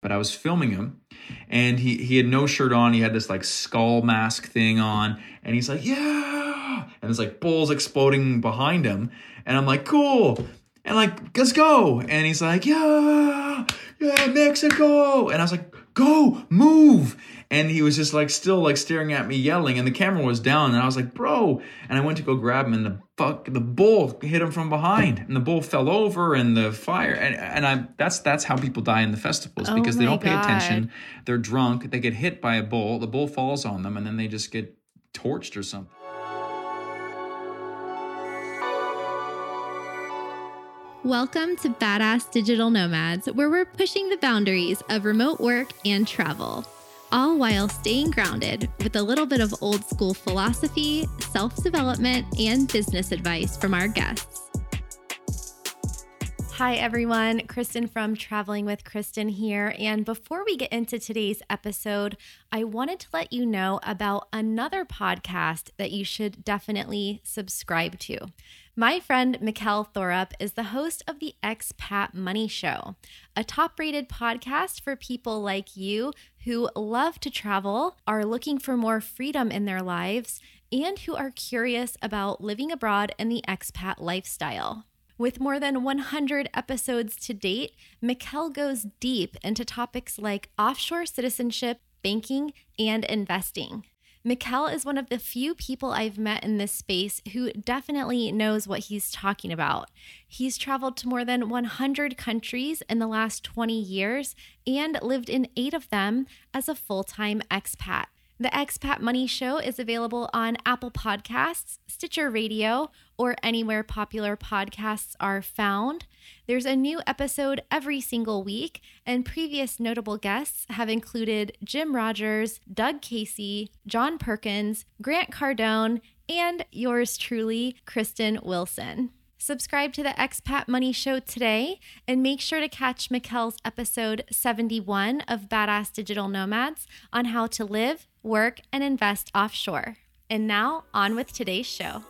but I was filming him and he he had no shirt on. He had this like skull mask thing on and he's like, "Yeah!" And there's like bulls exploding behind him and I'm like, "Cool." And like, "Let's go." And he's like, "Yeah! Yeah, Mexico." And I was like, "Go, move." And he was just like still like staring at me yelling and the camera was down and I was like, "Bro." And I went to go grab him and the fuck the bull hit him from behind and the bull fell over and the fire and and I that's that's how people die in the festivals Oh because they don't pay attention. They're drunk, they get hit by a bull, the bull falls on them and then they just get torched or something. Welcome to Badass Digital Nomads, where we're pushing the boundaries of remote work and travel, all while staying grounded with a little bit of old school philosophy, self development, and business advice from our guests. Hi, everyone. Kristin from Traveling with Kristin here. And before we get into today's episode, I wanted to let you know about another podcast that you should definitely subscribe to. My friend Mikkel Thorup is the host of the Expat Money Show, a top rated podcast for people like you who love to travel, are looking for more freedom in their lives, and who are curious about living abroad and the expat lifestyle. With more than 100 episodes to date, Mikkel goes deep into topics like offshore citizenship, banking, and investing. Mikkel is one of the few people I've met in this space who definitely knows what he's talking about. He's traveled to more than 100 countries in the last 20 years and lived in eight of them as a full time expat. The Expat Money Show is available on Apple Podcasts, Stitcher Radio, or anywhere popular podcasts are found. There's a new episode every single week, and previous notable guests have included Jim Rogers, Doug Casey, John Perkins, Grant Cardone, and yours truly, Kristin Wilson. Subscribe to the Expat Money Show today and make sure to catch Mikkel's episode 71 of Badass Digital Nomads on how to live, work, and invest offshore. And now, on with today's show.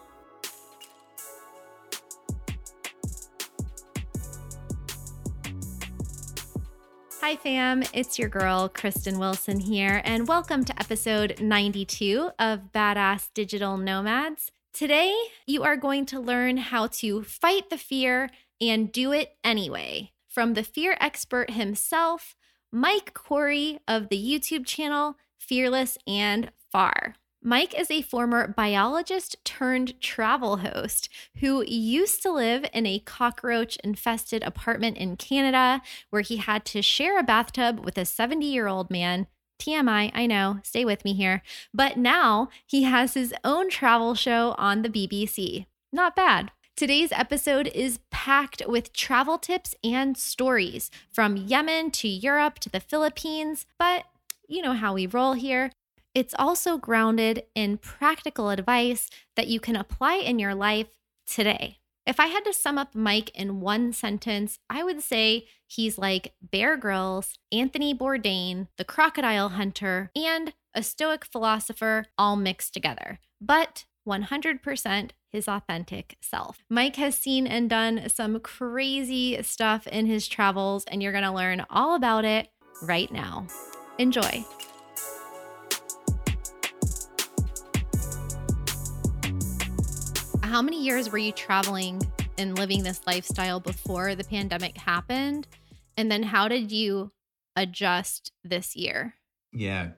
Hi, fam. It's your girl, Kristin Wilson here, and welcome to episode 92 of Badass Digital Nomads. Today, you are going to learn how to fight the fear and do it anyway from the fear expert himself, Mike Corey of the YouTube channel Fearless and Far. Mike is a former biologist turned travel host who used to live in a cockroach infested apartment in Canada where he had to share a bathtub with a 70 year old man. TMI, I know, stay with me here. But now he has his own travel show on the BBC. Not bad. Today's episode is packed with travel tips and stories from Yemen to Europe to the Philippines, but you know how we roll here. It's also grounded in practical advice that you can apply in your life today. If I had to sum up Mike in one sentence, I would say he's like Bear Grylls, Anthony Bourdain, the crocodile hunter, and a stoic philosopher all mixed together. But 100% his authentic self. Mike has seen and done some crazy stuff in his travels, and you're gonna learn all about it right now. Enjoy. How many years were you traveling and living this lifestyle before the pandemic happened? And then how did you adjust this year? Yeah.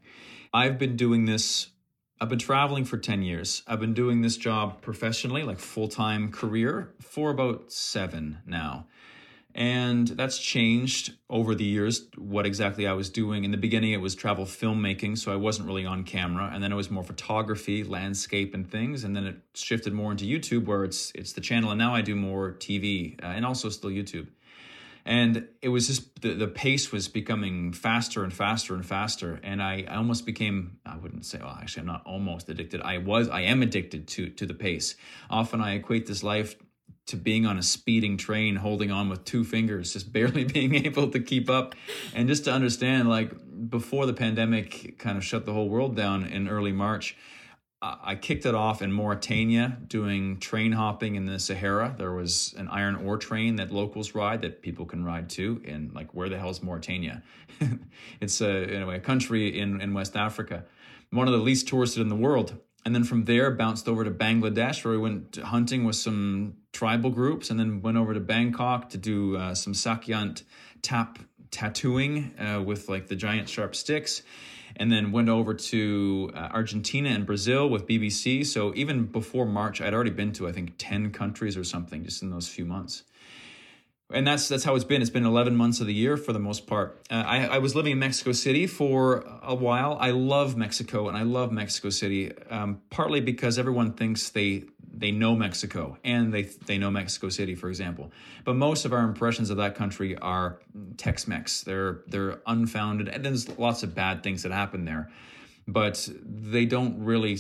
I've been doing this I've been traveling for 10 years. I've been doing this job professionally, like full-time career for about 7 now. And that's changed over the years what exactly I was doing. In the beginning, it was travel filmmaking, so I wasn't really on camera. And then it was more photography, landscape, and things. And then it shifted more into YouTube, where it's it's the channel. And now I do more TV uh, and also still YouTube. And it was just the, the pace was becoming faster and faster and faster. And I, I almost became, I wouldn't say, well, actually, I'm not almost addicted. I was, I am addicted to to the pace. Often I equate this life to being on a speeding train holding on with two fingers just barely being able to keep up and just to understand like before the pandemic kind of shut the whole world down in early march I kicked it off in Mauritania doing train hopping in the Sahara. There was an iron ore train that locals ride that people can ride too. And like, where the hell is Mauritania? it's uh, a, anyway, a country in, in West Africa, one of the least touristed in the world. And then from there, bounced over to Bangladesh, where we went hunting with some tribal groups, and then went over to Bangkok to do uh, some sak yant tap tattooing uh, with like the giant sharp sticks and then went over to uh, Argentina and Brazil with BBC. So even before March, I'd already been to I think ten countries or something just in those few months. And that's that's how it's been. It's been 11 months of the year for the most part. Uh, I, I was living in Mexico City for a while. I love Mexico and I love Mexico City, um, partly because everyone thinks they they know Mexico and they they know Mexico City, for example. But most of our impressions of that country are Tex-Mex. They're they're unfounded, and there's lots of bad things that happen there, but they don't really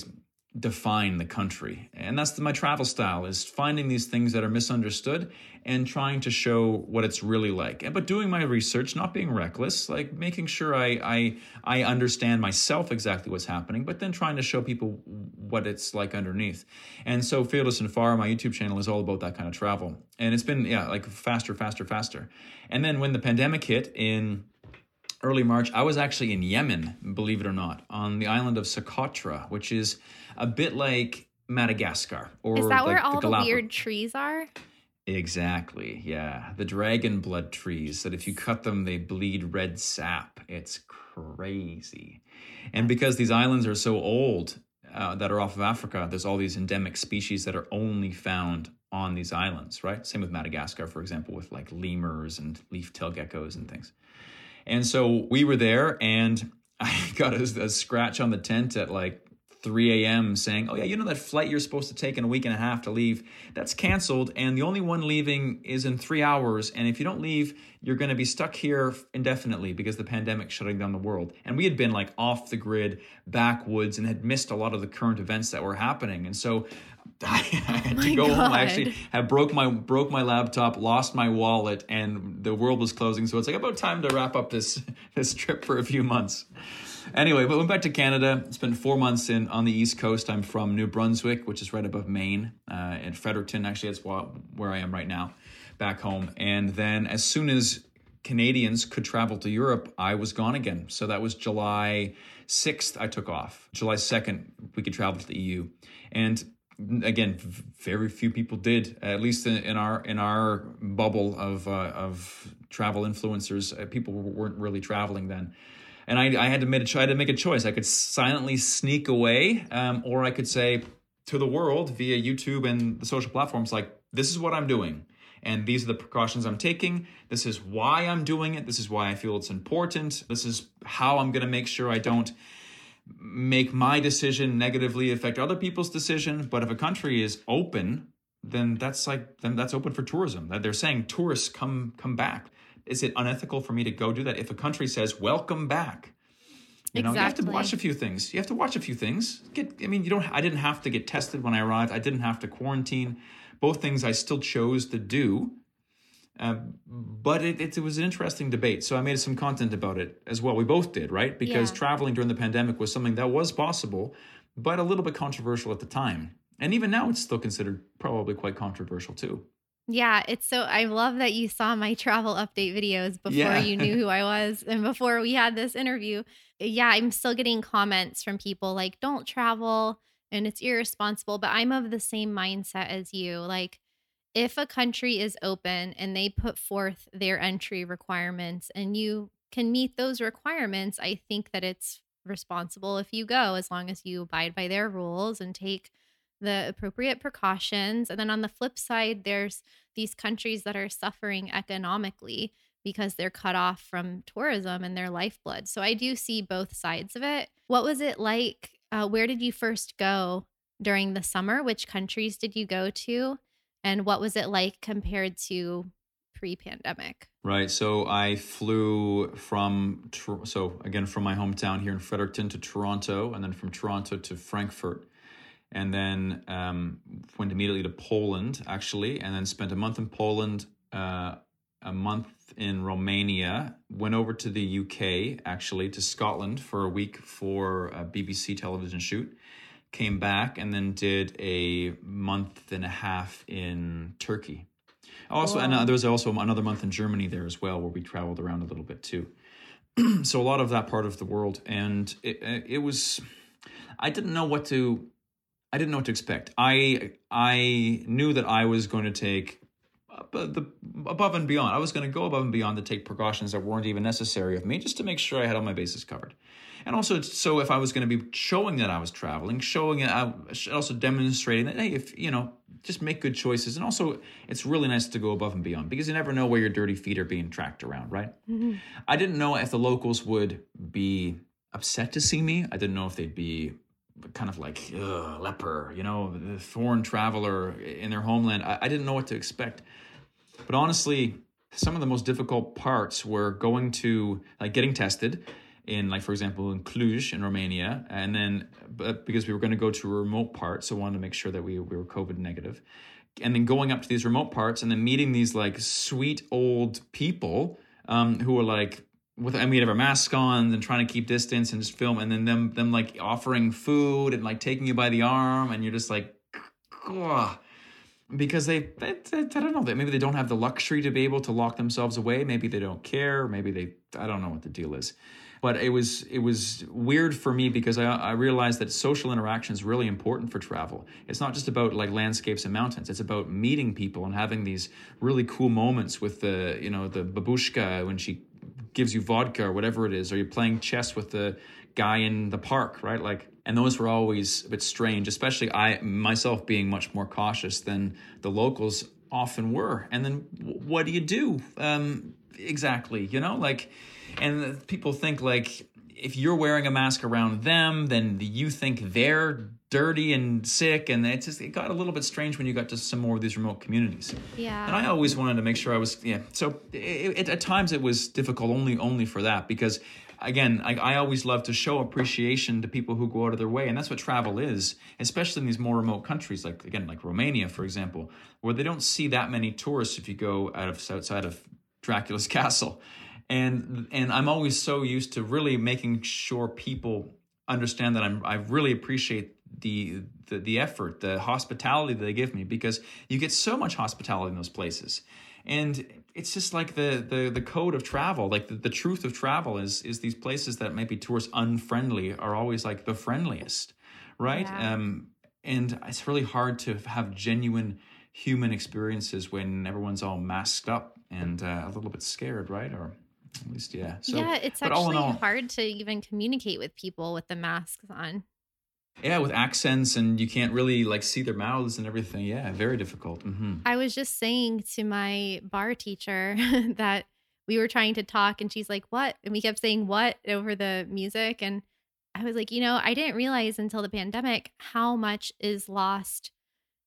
define the country. And that's my travel style is finding these things that are misunderstood and trying to show what it's really like. But doing my research, not being reckless, like making sure I I I understand myself exactly what's happening, but then trying to show people what it's like underneath. And so Fearless and Far, my YouTube channel is all about that kind of travel. And it's been yeah, like faster, faster, faster. And then when the pandemic hit in early March, I was actually in Yemen, believe it or not, on the island of Socotra, which is a bit like Madagascar. Or is that where all the, the weird trees are? Exactly. Yeah. The dragon blood trees that if you cut them, they bleed red sap. It's crazy. And because these islands are so old uh, that are off of Africa, there's all these endemic species that are only found on these islands, right? Same with Madagascar, for example, with like lemurs and leaf tail geckos and things. And so we were there, and I got a, a scratch on the tent at like 3 a.m. saying, Oh, yeah, you know that flight you're supposed to take in a week and a half to leave? That's canceled, and the only one leaving is in three hours. And if you don't leave, you're going to be stuck here indefinitely because the pandemic shutting down the world. And we had been like off the grid, backwoods, and had missed a lot of the current events that were happening. And so I had oh to go God. home. I actually had broke my broke my laptop, lost my wallet, and the world was closing. So it's like about time to wrap up this this trip for a few months anyway, but went back to Canada. Spent four months in on the East Coast. I'm from New Brunswick, which is right above Maine, uh, in Fredericton. Actually, that's where I am right now, back home. And then as soon as Canadians could travel to Europe, I was gone again. So that was July 6th, I took off. July 2nd, we could travel to the EU. And again, very few people did, at least in, our in our bubble of uh, of travel influencers. Uh, people weren't really traveling then and I, I had to make a, try to make a choice. I could silently sneak away, um, or I could say to the world via YouTube and the social platforms, like, this is what I'm doing. And these are the precautions I'm taking. This is why I'm doing it. This is why I feel it's important. This is how I'm going to make sure I don't make my decision negatively affect other people's decision. But if a country is open, then that's like then that's open for tourism. That they're saying tourists come come back is it unethical for me to go do that? If a country says welcome back you know exactly. you have to watch a few things. You have to watch a few things. Get i mean you don't i didn't have to get tested when i arrived. I didn't have to quarantine. Both things i still chose to do. Uh, but it, it, it, was an interesting debate. So i made some content about it as well. We both did right? Because yeah. traveling during the pandemic was something that was possible but a little bit controversial at the time. And even now it's still considered probably quite controversial too yeah, it's so I love that you saw my travel update videos before yeah. you knew who I was and before we had this interview. Yeah, I'm still getting comments from people like don't travel and it's irresponsible, but I'm of the same mindset as you. Like if a country is open and they put forth their entry requirements and you can meet those requirements, I think that it's responsible if you go as long as you abide by their rules and take the appropriate precautions. And then on the flip side, there's these countries that are suffering economically because they're cut off from tourism and their lifeblood. So I do see both sides of it. What was it like? Uh, where did you first go during the summer? Which countries did you go to? And what was it like compared to pre pandemic? Right. So I flew from, so again, from my hometown here in Fredericton to Toronto, and then from Toronto to Frankfurt and then um, went immediately to Poland, actually, and then spent a month in Poland, uh, a month in Romania, went over to the UK, actually, to Scotland for a week for a BBC television shoot, came back, and then did a month and a half in Turkey. Also, and uh, there was also another month in Germany there as well, where we traveled around a little bit too. so a lot of that part of the world, and it, it was. I didn't know what to. I didn't know what to expect. I I knew that I was going to take the above and beyond. I was going to go above and beyond to take precautions that weren't even necessary of me, just to make sure I had all my bases covered. And also, so if I was going to be showing that I was traveling, showing it, I also demonstrating that hey, if you know, just make good choices. And also, it's really nice to go above and beyond because you never know where your dirty feet are being tracked around, right? Mm-hmm. I didn't know if the locals would be upset to see me. I didn't know if they'd be kind of like leper, you know, the foreign traveler in their homeland. I, I didn't know what to expect. But honestly, some of the most difficult parts were going to like getting tested in like for example in Cluj in Romania and then but because we were going to go to a remote part so wanted to make sure that we, we were covid negative and then going up to these remote parts and then meeting these like sweet old people um, who were like with I mean, have our masks on and trying to keep distance and just film, and then them them like offering food and like taking you by the arm, and you're just like, Ugh because they, I don't know, that maybe they don't have the luxury to be able to lock themselves away. Maybe they don't care. Maybe they, I don't know what the deal is. But it was it was weird for me because I, I realized that social interaction is really important for travel. It's not just about like landscapes and mountains. It's about meeting people and having these really cool moments with the you know the babushka when she gives you vodka or whatever it is, or you're playing chess with the guy in the park, right? Like and those were always a bit strange especially i myself being much more cautious than the locals often were and then what do you do um, exactly you know like and people think like if you're wearing a mask around them then you think they're dirty and sick and it's just it got a little bit strange when you got to some more of these remote communities. Yeah. And i always wanted to make sure i was yeah. So it, it, at times it was difficult only only for that because again, I, I, always love to show appreciation to people who go out of their way, and that's what travel is, especially in these more remote countries, like again, like Romania, for example, where they don't see that many tourists if you go out of outside of Dracula's castle, and and I'm always so used to really making sure people understand that I'm I really appreciate the, the the effort, the hospitality that they give me because you get so much hospitality in those places, and it's just like the the the code of travel like the, the truth of travel is is these places that might be tourist unfriendly are always like the friendliest right? Yeah. um and it's really hard to have genuine human experiences when everyone's all masked up and uh, a little bit scared right? Or at least yeah. So, yeah it's actually all, hard to even communicate with people with the masks on yeah with accents and you can't really like see their mouths and everything. Yeah very difficult. Mm-hmm. i was just saying to my bar teacher that we were trying to talk and she's like what? And we kept saying what? over the music. And i was like you know i didn't realize until the pandemic how much is lost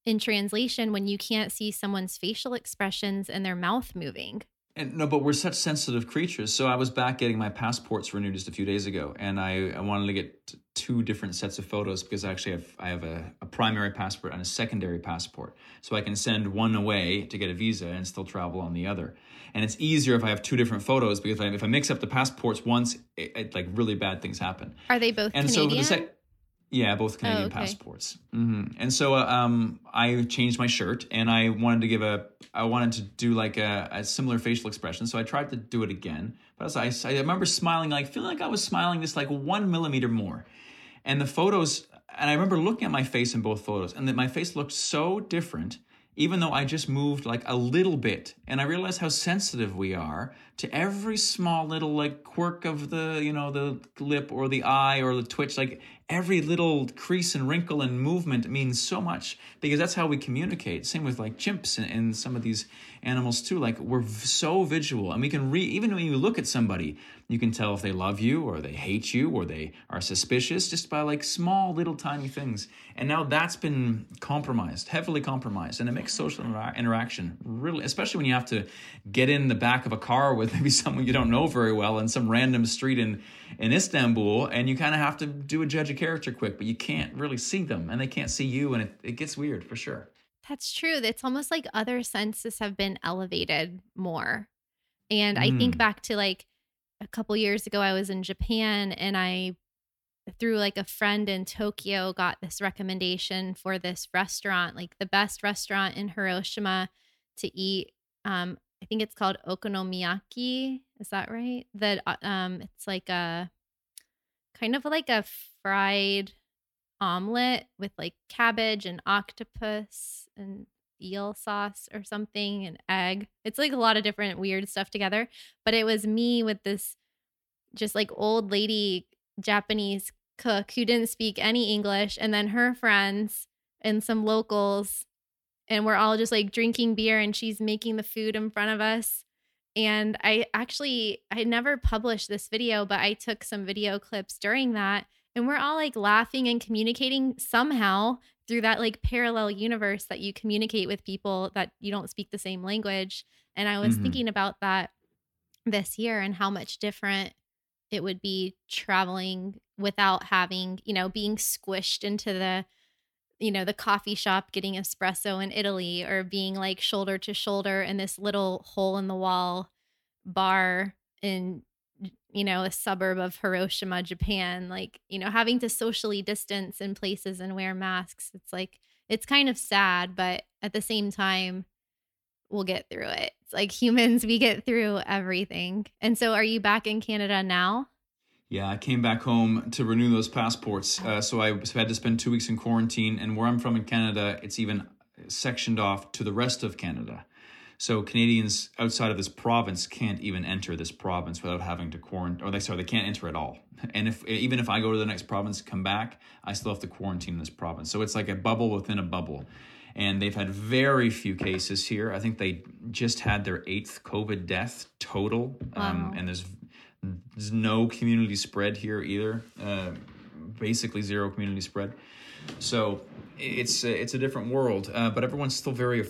in translation when you can't see someone's facial expressions and their mouth moving and no, but we're such sensitive creatures. So I was back getting my passports renewed just a few days ago, and I, I wanted to get two different sets of photos because I actually have I have a, a primary passport and a secondary passport, so I can send one away to get a visa and still travel on the other. And it's easier if I have two different photos because if I, if I mix up the passports once, it, it, like really bad things happen. Are they both and Canadian? so for the sec- yeah, both Canadian oh, okay. passports. Mm-hmm. And so uh, um, I changed my shirt, and I wanted to give a, I wanted to do like a, a similar facial expression. So I tried to do it again, but I, I remember smiling, like feeling like I was smiling just like one millimeter more. And the photos, and I remember looking at my face in both photos, and that my face looked so different even though I just moved like a little bit. And I realized how sensitive we are to every small little like quirk of the, you know, the lip or the eye or the twitch. Like every little crease and wrinkle and movement means so much because that's how we communicate. Same with like chimps and, and some of these animals too. Like we're so visual and we can read, even when you look at somebody, you can tell if they love you or they hate you or they are suspicious just by like small little tiny things. And now that's been compromised, heavily compromised. And it makes social inter- interaction really, especially when you have to get in the back of a car with maybe someone you don't know very well in some random street in, in Istanbul. And you kind of have to do a judge of character quick, but you can't really see them and they can't see you. And it, it gets weird for sure. That's true. It's almost like other senses have been elevated more. And mm. I think mm. back to like a couple years ago, I was in Japan and I through like a friend in Tokyo got this recommendation for this restaurant, like the best restaurant in Hiroshima to eat. Um, I think it's called okonomiyaki. Is that right? That uh, um, it's like a kind of like a fried omelet with like cabbage and octopus and eel sauce or something and egg. It's like a lot of different weird stuff together. But it was me with this just like old lady Japanese cook who didn't speak any English, and then her friends and some locals. And we're all just like drinking beer, and she's making the food in front of us. And I actually, I never published this video, but I took some video clips during that. And we're all like laughing and communicating somehow through that like parallel universe that you communicate with people that you don't speak the same language. And I was mm-hmm. thinking about that this year and how much different it would be traveling without having, you know, being squished into the you know, the coffee shop getting espresso in Italy or being like shoulder to shoulder in this little hole in the wall bar in you know, a suburb of Hiroshima, Japan, like, you know, having to socially distance in places and wear masks. It's like it's kind of sad, but at the same time, we'll get through it. It's like humans, we get through everything. And so, are you back in Canada now? Yeah, I came back home to renew those passports. Uh, so I had to spend two weeks in quarantine. And where I'm from in Canada, it's even sectioned off to the rest of Canada. So Canadians outside of this province can't even enter this province without having to quarantine, or they sorry, they can't enter at all. And if even if I go to the next province, come back, I still have to quarantine this province. So it's like a bubble within a bubble and they've had very few cases here. I think they just had their eighth COVID death total, um, wow. um, and there's there's no community spread here either. Uh, basically zero community spread. So it's a, it's a different world, uh, but everyone's still very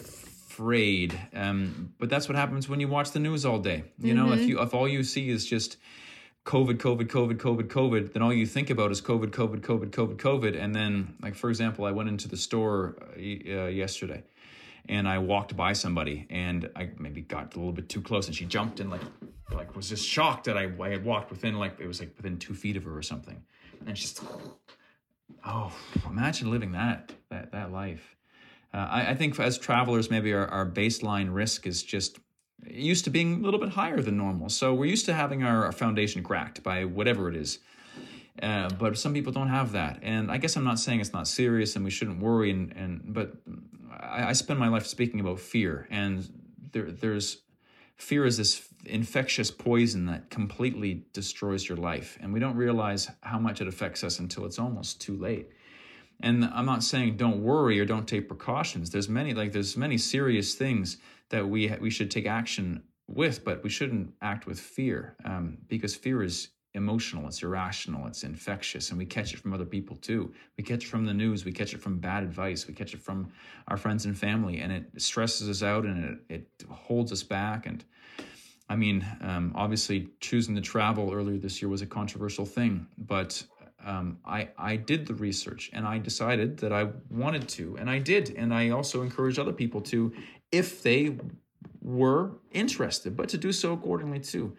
afraid. Um, but that's what happens when you watch the news all day. You mm-hmm. know, if mm-hmm. you if all you see is just COVID, COVID, COVID, COVID, COVID, then all you think about is COVID, COVID, COVID, COVID, COVID. And then, like, for example, I went into the store uh, uh, yesterday and I walked by somebody and I maybe got a little bit too close and she jumped and like, like was just shocked that I, I had walked within like, it was like within two feet of her or something. And she's, oh, imagine living that, that, that life. Uh, I, I think as travelers, maybe our, our baseline risk is just used to being a little bit higher than normal. So we're used to having our, foundation cracked by whatever it is. Uh, but some people don't have that, and I guess I'm not saying it's not serious and we shouldn't worry. And, and but I, I spend my life speaking about fear, and there, there's fear is this infectious poison that completely destroys your life, and we don't realize how much it affects us until it's almost too late. And I'm not saying don't worry or don't take precautions. There's many like there's many serious things that we we should take action with, but we shouldn't act with fear um, because fear is emotional, it's irrational, it's infectious, and we catch it from other people too. We catch it from the news, we catch it from bad advice, we catch it from our friends and family, and it stresses us out and it, it holds us back. And I mean, um, obviously, choosing to travel earlier this year was a controversial thing, but um, I, I did the research and I decided that I wanted to, and I did. And I also encouraged other people to if they were interested, but to do so accordingly too.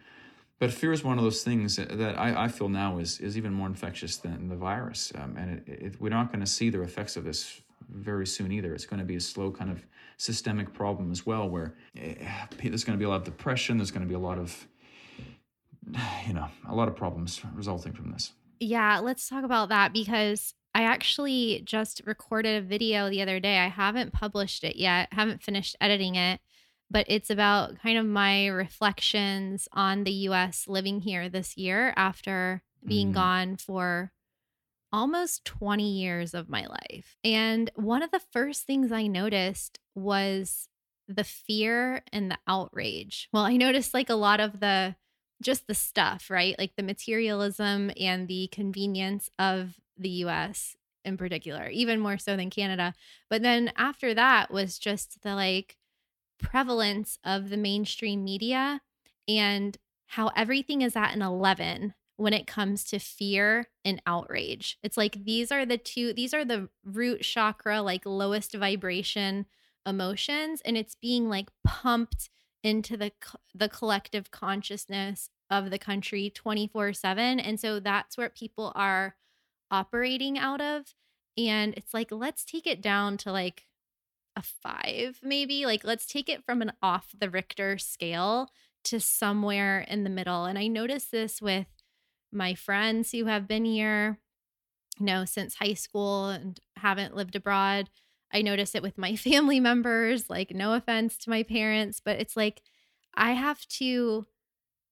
But fear is one of those things that, I, I, feel now is, is even more infectious than the virus. Um, and it, it, we're not going to see the effects of this very soon either. It's going to be a slow kind of systemic problem as well, where eh, there's going to be a lot of depression. There's going to be a lot of, you know, a lot of problems resulting from this. Yeah, let's talk about that because I actually just recorded a video the other day. I haven't published it yet, haven't finished editing it, but it's about kind of my reflections on the US living here this year after being mm. gone for almost 20 years of my life. And one of the first things I noticed was the fear and the outrage. Well, I noticed like a lot of the just the stuff, right? Like the materialism and the convenience of the US in particular, even more so than Canada. But then after that was just the like prevalence of the mainstream media and how everything is at an 11 when it comes to fear and outrage. It's like these are the two, these are the root chakra, like lowest vibration emotions. And it's being like pumped into the the collective consciousness of the country 24/7 and so that's where people are operating out of. And it's like, let's take it down to like a five, maybe. Like, let's take it from an off the Richter scale to somewhere in the middle. And I noticed this with my friends who have been here, you know, since high school and haven't lived abroad. I notice it with my family members, like, no offense to my parents, but it's like I have to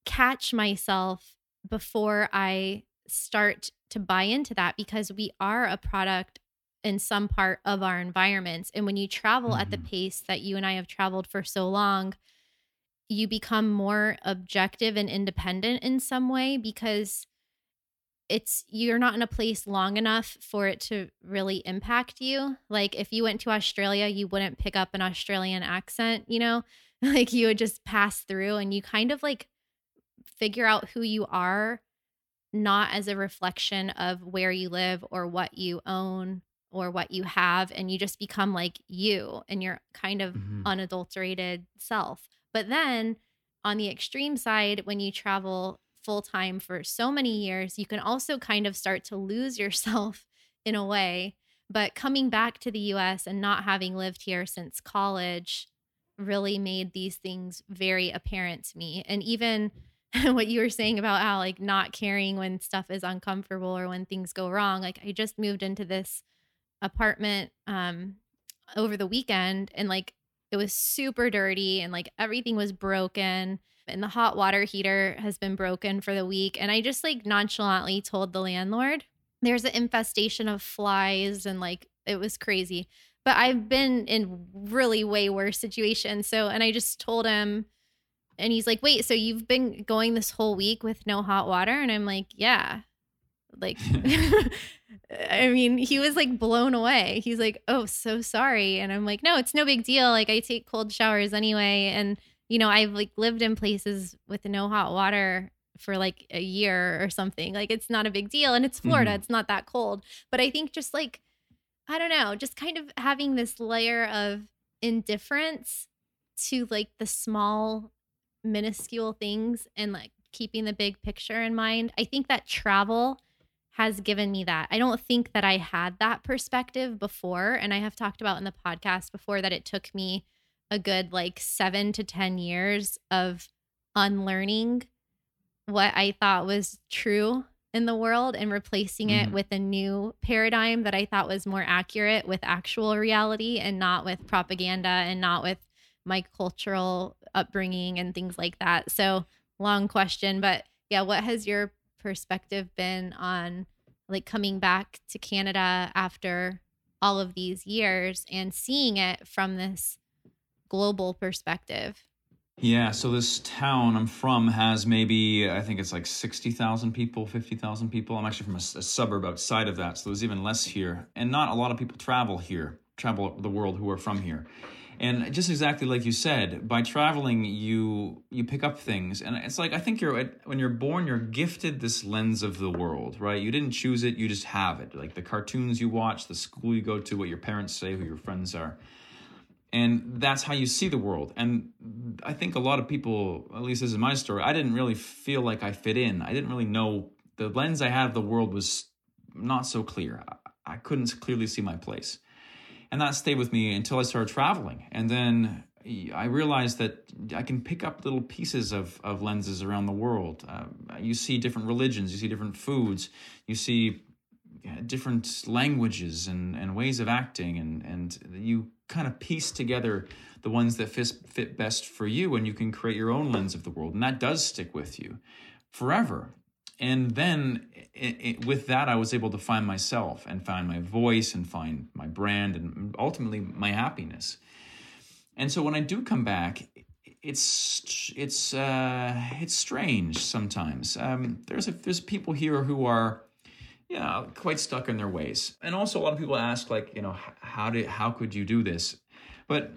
catch myself before I start to buy into that because we are a product in some part of our environments. And when you travel mm-hmm. at the mm-hmm. pace that you and I have traveled for so long, you become more objective and independent in some way because it's you're not in a place long enough for it to really impact you. Like if you went to Australia, you wouldn't pick up an Australian accent, you know? Like you would just pass through and you kind of like figure out who you are not as a reflection of where you live or what you own or what you have and you just become like you and your kind of mm-hmm. unadulterated self. But then on the extreme side when you travel full time for so many years, you can also kind of start to lose yourself in a way. But coming back to the US and not having lived here since college really made these things very apparent to me. And even what you were saying about how like not caring when stuff is uncomfortable or when things go wrong. Like I just moved into this apartment um over the weekend and like it was super dirty and like everything was broken and the hot water heater has been broken for the week. And I just like nonchalantly told the landlord there's an infestation of flies and like it was crazy. But I've been in really way worse situations. So, and I just told him, and he's like, wait, so you've been going this whole week with no hot water? And I'm like, yeah. Like, I mean, he was like blown away. He's like, oh, so sorry. And I'm like, no, it's no big deal. Like, I take cold showers anyway. And you know, I've like lived in places with no hot water for like a year or something. Like it's not a big deal and it's Florida, mm-hmm. it's not that cold. But I think just like I don't know, just kind of having this layer of indifference to like the small minuscule things and like keeping the big picture in mind. I think that travel has given me that. I don't think that I had that perspective before and I have talked about in the podcast before that it took me a good like seven to 10 years of unlearning what I thought was true in the world and replacing it mm-hmm. with a new paradigm that I thought was more accurate with actual reality and not with propaganda and not with my cultural upbringing and things like that. So, long question, but yeah, what has your perspective been on like coming back to Canada after all of these years and seeing it from this global perspective. Yeah, so this town I'm from has maybe I think it's like sixty thousand people, fifty thousand people. I'm actually from a, a, suburb outside of that, so there's even less here, and not a lot of people travel here, travel the world who are from here. And just exactly like you said, by traveling, you you pick up things, and it's like I think you're when you're born, you're gifted this lens of the world, right? You didn't choose it, you just have it. Like the cartoons you watch, the school you go to, what your parents say, who your friends are and that's how you see the world. And i think a lot of people at least this is my story i didn't really feel like i fit in. I didn't really know the lens i had of the world was not so clear. I couldn't clearly see my place. And that stayed with me until i started traveling. And then i realized that i can pick up little pieces of, of lenses around the world. Uh, you see different religions you see different foods you see different languages and, and ways of acting and, and you kind of piece together the ones that fit, fit best for you and you can create your own lens of the world and that does stick with you forever. And then it, it, with that i was able to find myself and find my voice and find my brand and ultimately my happiness. And so when i do come back it's it's uh, it's strange sometimes. Um, there's a, there's people here who are yeah, quite stuck in their ways. And also, a lot of people ask, like, you know, how did, how could you do this? But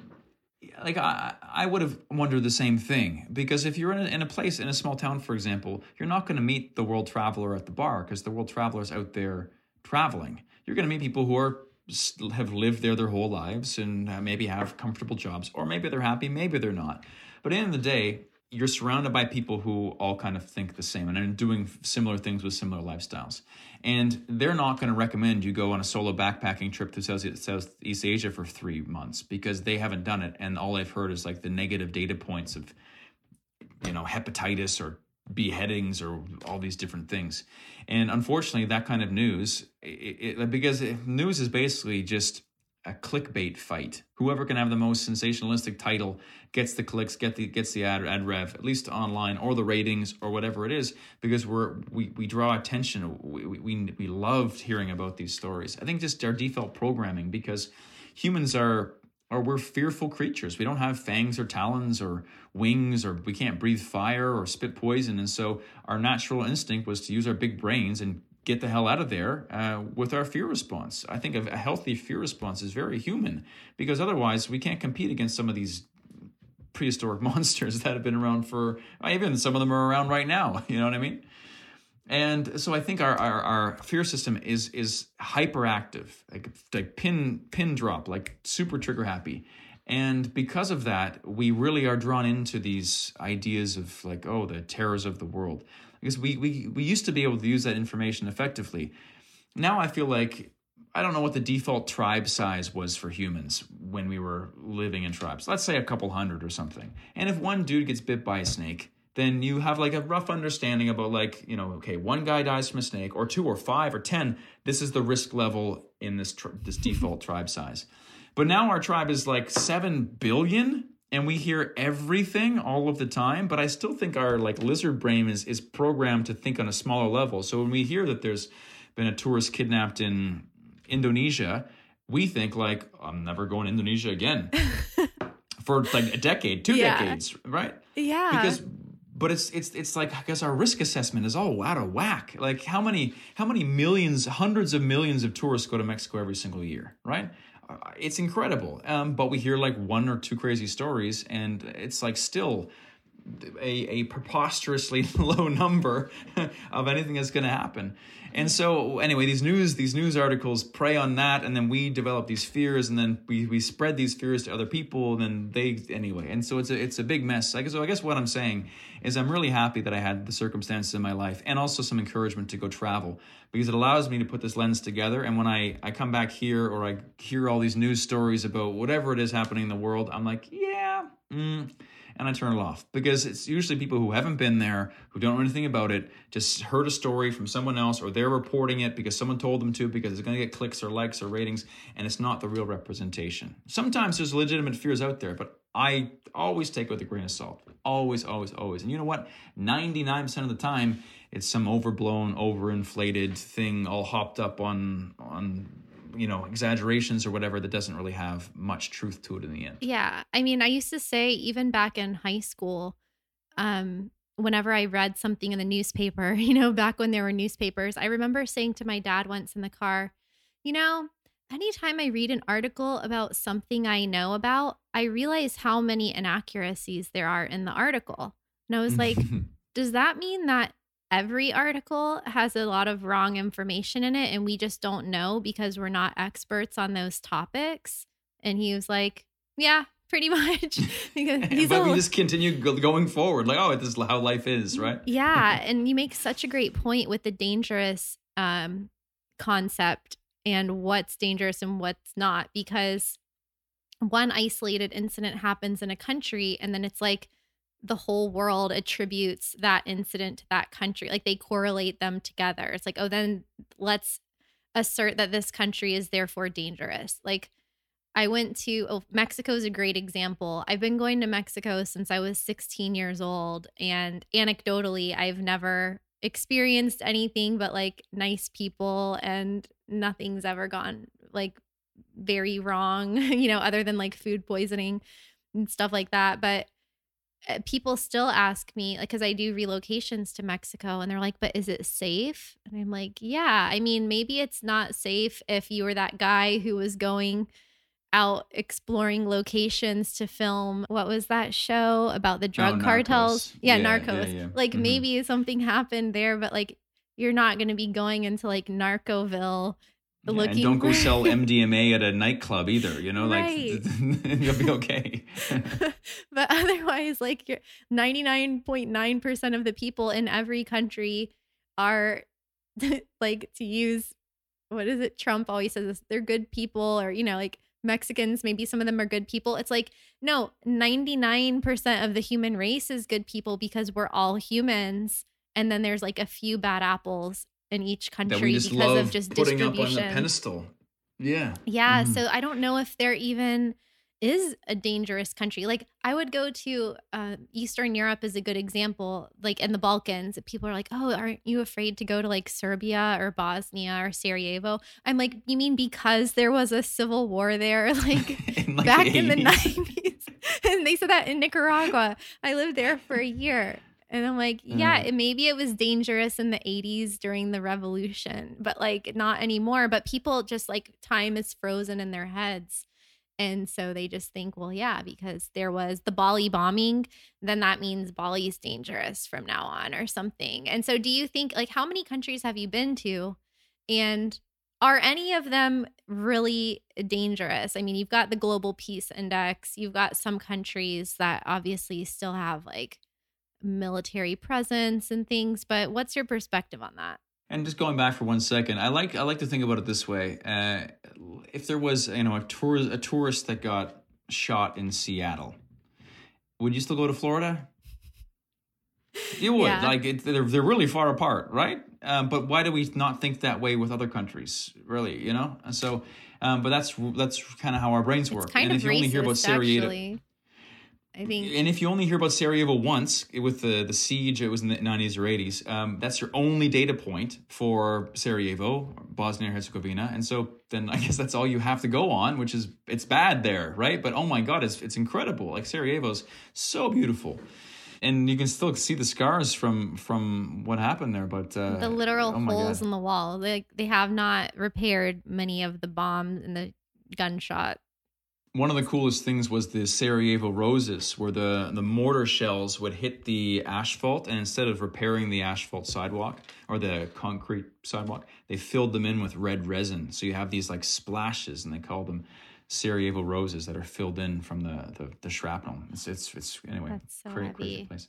like, I, I would have wondered the same thing because if you're in a, in a place in a small town, for example, you're not going to meet the world traveler at the bar because the world traveler is out there traveling. You're going to meet people who are have lived there their whole lives and uh, maybe have comfortable jobs, or maybe they're happy, maybe they're not. But at the end of the day, you're surrounded by people who all kind of think the same and are doing similar things with similar lifestyles. And they're not going to recommend you go on a solo backpacking trip to South, Southeast Asia for three months because they haven't done it. And all they've heard is like the negative data points of, you know, hepatitis or beheadings or all these different things. And unfortunately, that kind of news, it, it, because news is basically just a clickbait fight. Whoever can have the most sensationalistic title gets the clicks, get the gets the ad, ad rev, at least online, or the ratings, or whatever it is, because we're we, we draw attention. We, we we loved hearing about these stories. I think just our default programming because humans are or we're fearful creatures. We don't have fangs or talons or wings, or we can't breathe fire or spit poison. And so our natural instinct was to use our big brains and get the hell out of there uh, with our fear response. I think a healthy fear response is very human because otherwise we can't compete against some of these prehistoric monsters that have been around for even some of them are around right now. You know what I mean? And so I think our, our, our fear system is is hyperactive, like like pin pin drop, like super trigger happy. And because of that, we really are drawn into these ideas of like, oh, the terrors of the world. Because we we we used to be able to use that information effectively. Now I feel like I don't know what the default tribe size was for humans when we were living in tribes. Let's say a couple hundred or something. And if one dude gets bit by a snake, then you have like a rough understanding about like you know okay one guy dies from a snake or two or five or ten this is the risk level in this tr- this default tribe size but now our tribe is like 7 billion and we hear everything all of the time but i still think our like lizard brain is is programmed to think on a smaller level so when we hear that there's been a tourist kidnapped in indonesia we think like i'm never going to indonesia again for like a decade two yeah. decades right yeah because but it's it's it's like I guess our risk assessment is all out of whack. Like how many how many millions, hundreds of millions of tourists go to Mexico every single year, right? It's incredible. Um, but we hear like one or two crazy stories, and it's like still a, a preposterously low number of anything that's going to happen. And so anyway, these news these news articles prey on that, and then we develop these fears, and then we, we spread these fears to other people, and then they anyway. And so it's a it's a big mess. I guess, so I guess what I'm saying is I'm really happy that I had the circumstances in my life and also some encouragement to go travel because it allows me to put this lens together. And when I, I come back here or I hear all these news stories about whatever it is happening in the world, I'm like, yeah, mm, and I turn it off because it's usually people who haven't been there, who don't know anything about it, just heard a story from someone else or they're reporting it because someone told them to because it's going to get clicks or likes or ratings and it's not the real representation. Sometimes there's legitimate fears out there, but I always take with a grain of salt. Always, always, always. And you know what? 99% of the time, it's some overblown, overinflated thing all hopped up on on you know exaggerations or whatever that doesn't really have much truth to it in the end. Yeah i mean i used to say even back in high school um whenever i read something in the newspaper you know back when there were newspapers i remember saying to my dad once in the car you know anytime i read an article about something i know about i realize how many inaccuracies there are in the article. And i was like does that mean that every article has a lot of wrong information in it and we just don't know because we're not experts on those topics. And he was like yeah pretty much. Because but we just continue going forward like oh this is how life is right? yeah and you make such a great point with the dangerous um concept and what's dangerous and what's not because one isolated incident happens in a country and then it's like the whole world attributes that incident to that country. Like they correlate them together. It's like, oh, then let's assert that this country is therefore dangerous. Like I went to oh, Mexico is a great example. I've been going to Mexico since I was 16 years old. And anecdotally, I've never experienced anything but like nice people and nothing's ever gone like very wrong, you know, other than like food poisoning and stuff like that. But people still ask me like because i do relocations to mexico and they're like but is it safe and i'm like yeah i mean maybe it's not safe if you were that guy who was going out exploring locations to film what was that show about the oh, drug oh, cartels yeah, yeah, narcos yeah, yeah. like mm-hmm. maybe something happened there but like you're not going to be going into like narcoville Yeah, looking and don't go sell MDMA at a nightclub either. You know, like you'll be okay. but otherwise, like you're 99.9% of the people in every country are like to use what is it? Trump always says this, they're good people, or you know, like Mexicans, maybe some of them are good people. It's like, no, 99% of the human race is good people because we're all humans. And then there's like a few bad apples in each country because of just putting up on the distribution. pedestal. Yeah. Yeah. Mhm. So I don't know if there even is a dangerous country. Like I would go to uh, Eastern Europe as a good example, like in the Balkans. People are like, oh, aren't you afraid to go to like Serbia or Bosnia or Sarajevo? I'm like, you mean because there was a civil war there, like In, like, back in the 90s? and they said that in Nicaragua. I lived there for a year. And I'm like, yeah, Mm. it, maybe it was dangerous in the 80s during the revolution, but like not anymore. But people just like time is frozen in their heads. And so they just think, well, yeah, because there was the Bali bombing, then that means Bali is dangerous from now on or something. And so do you think, like, how many countries have you been to? And are any of them really dangerous? I mean, you've got the Global Peace Index, you've got some countries that obviously still have like military presence and things, but what's your perspective on that? And just going back for one second, I like I like to think about it this way: uh, if there was you know a tourist a tourist that got shot in Seattle, would you still go to Florida? You would Yeah. like it, they're they're really far apart, right? Um, but why do we not think that way with other countries? Really, you know. And so, um, but that's that's kind of how our brains work. And of if you only hear about Sarajevo, actually. I think and if you only hear about Sarajevo once with the the siege, it was in the 90s or 80s. Um, that's your only data point for Sarajevo, Bosnia and Herzegovina, and so then I guess that's all you have to go on, which is it's bad there, right? But oh my God, it's it's incredible. Like Sarajevo's so beautiful, and you can still see the scars from from what happened there. But uh, the literal oh holes God. in the wall. They they have not repaired many of the bombs and the gunshot. One of the coolest things was the Sarajevo roses, where the, the mortar shells would hit the asphalt, and instead of repairing the asphalt sidewalk or the concrete sidewalk, they filled them in with red resin. So you have these like splashes, and they call them Sarajevo roses that are filled in from the the, the shrapnel. It's it's, it's anyway, That's so crazy, crazy place.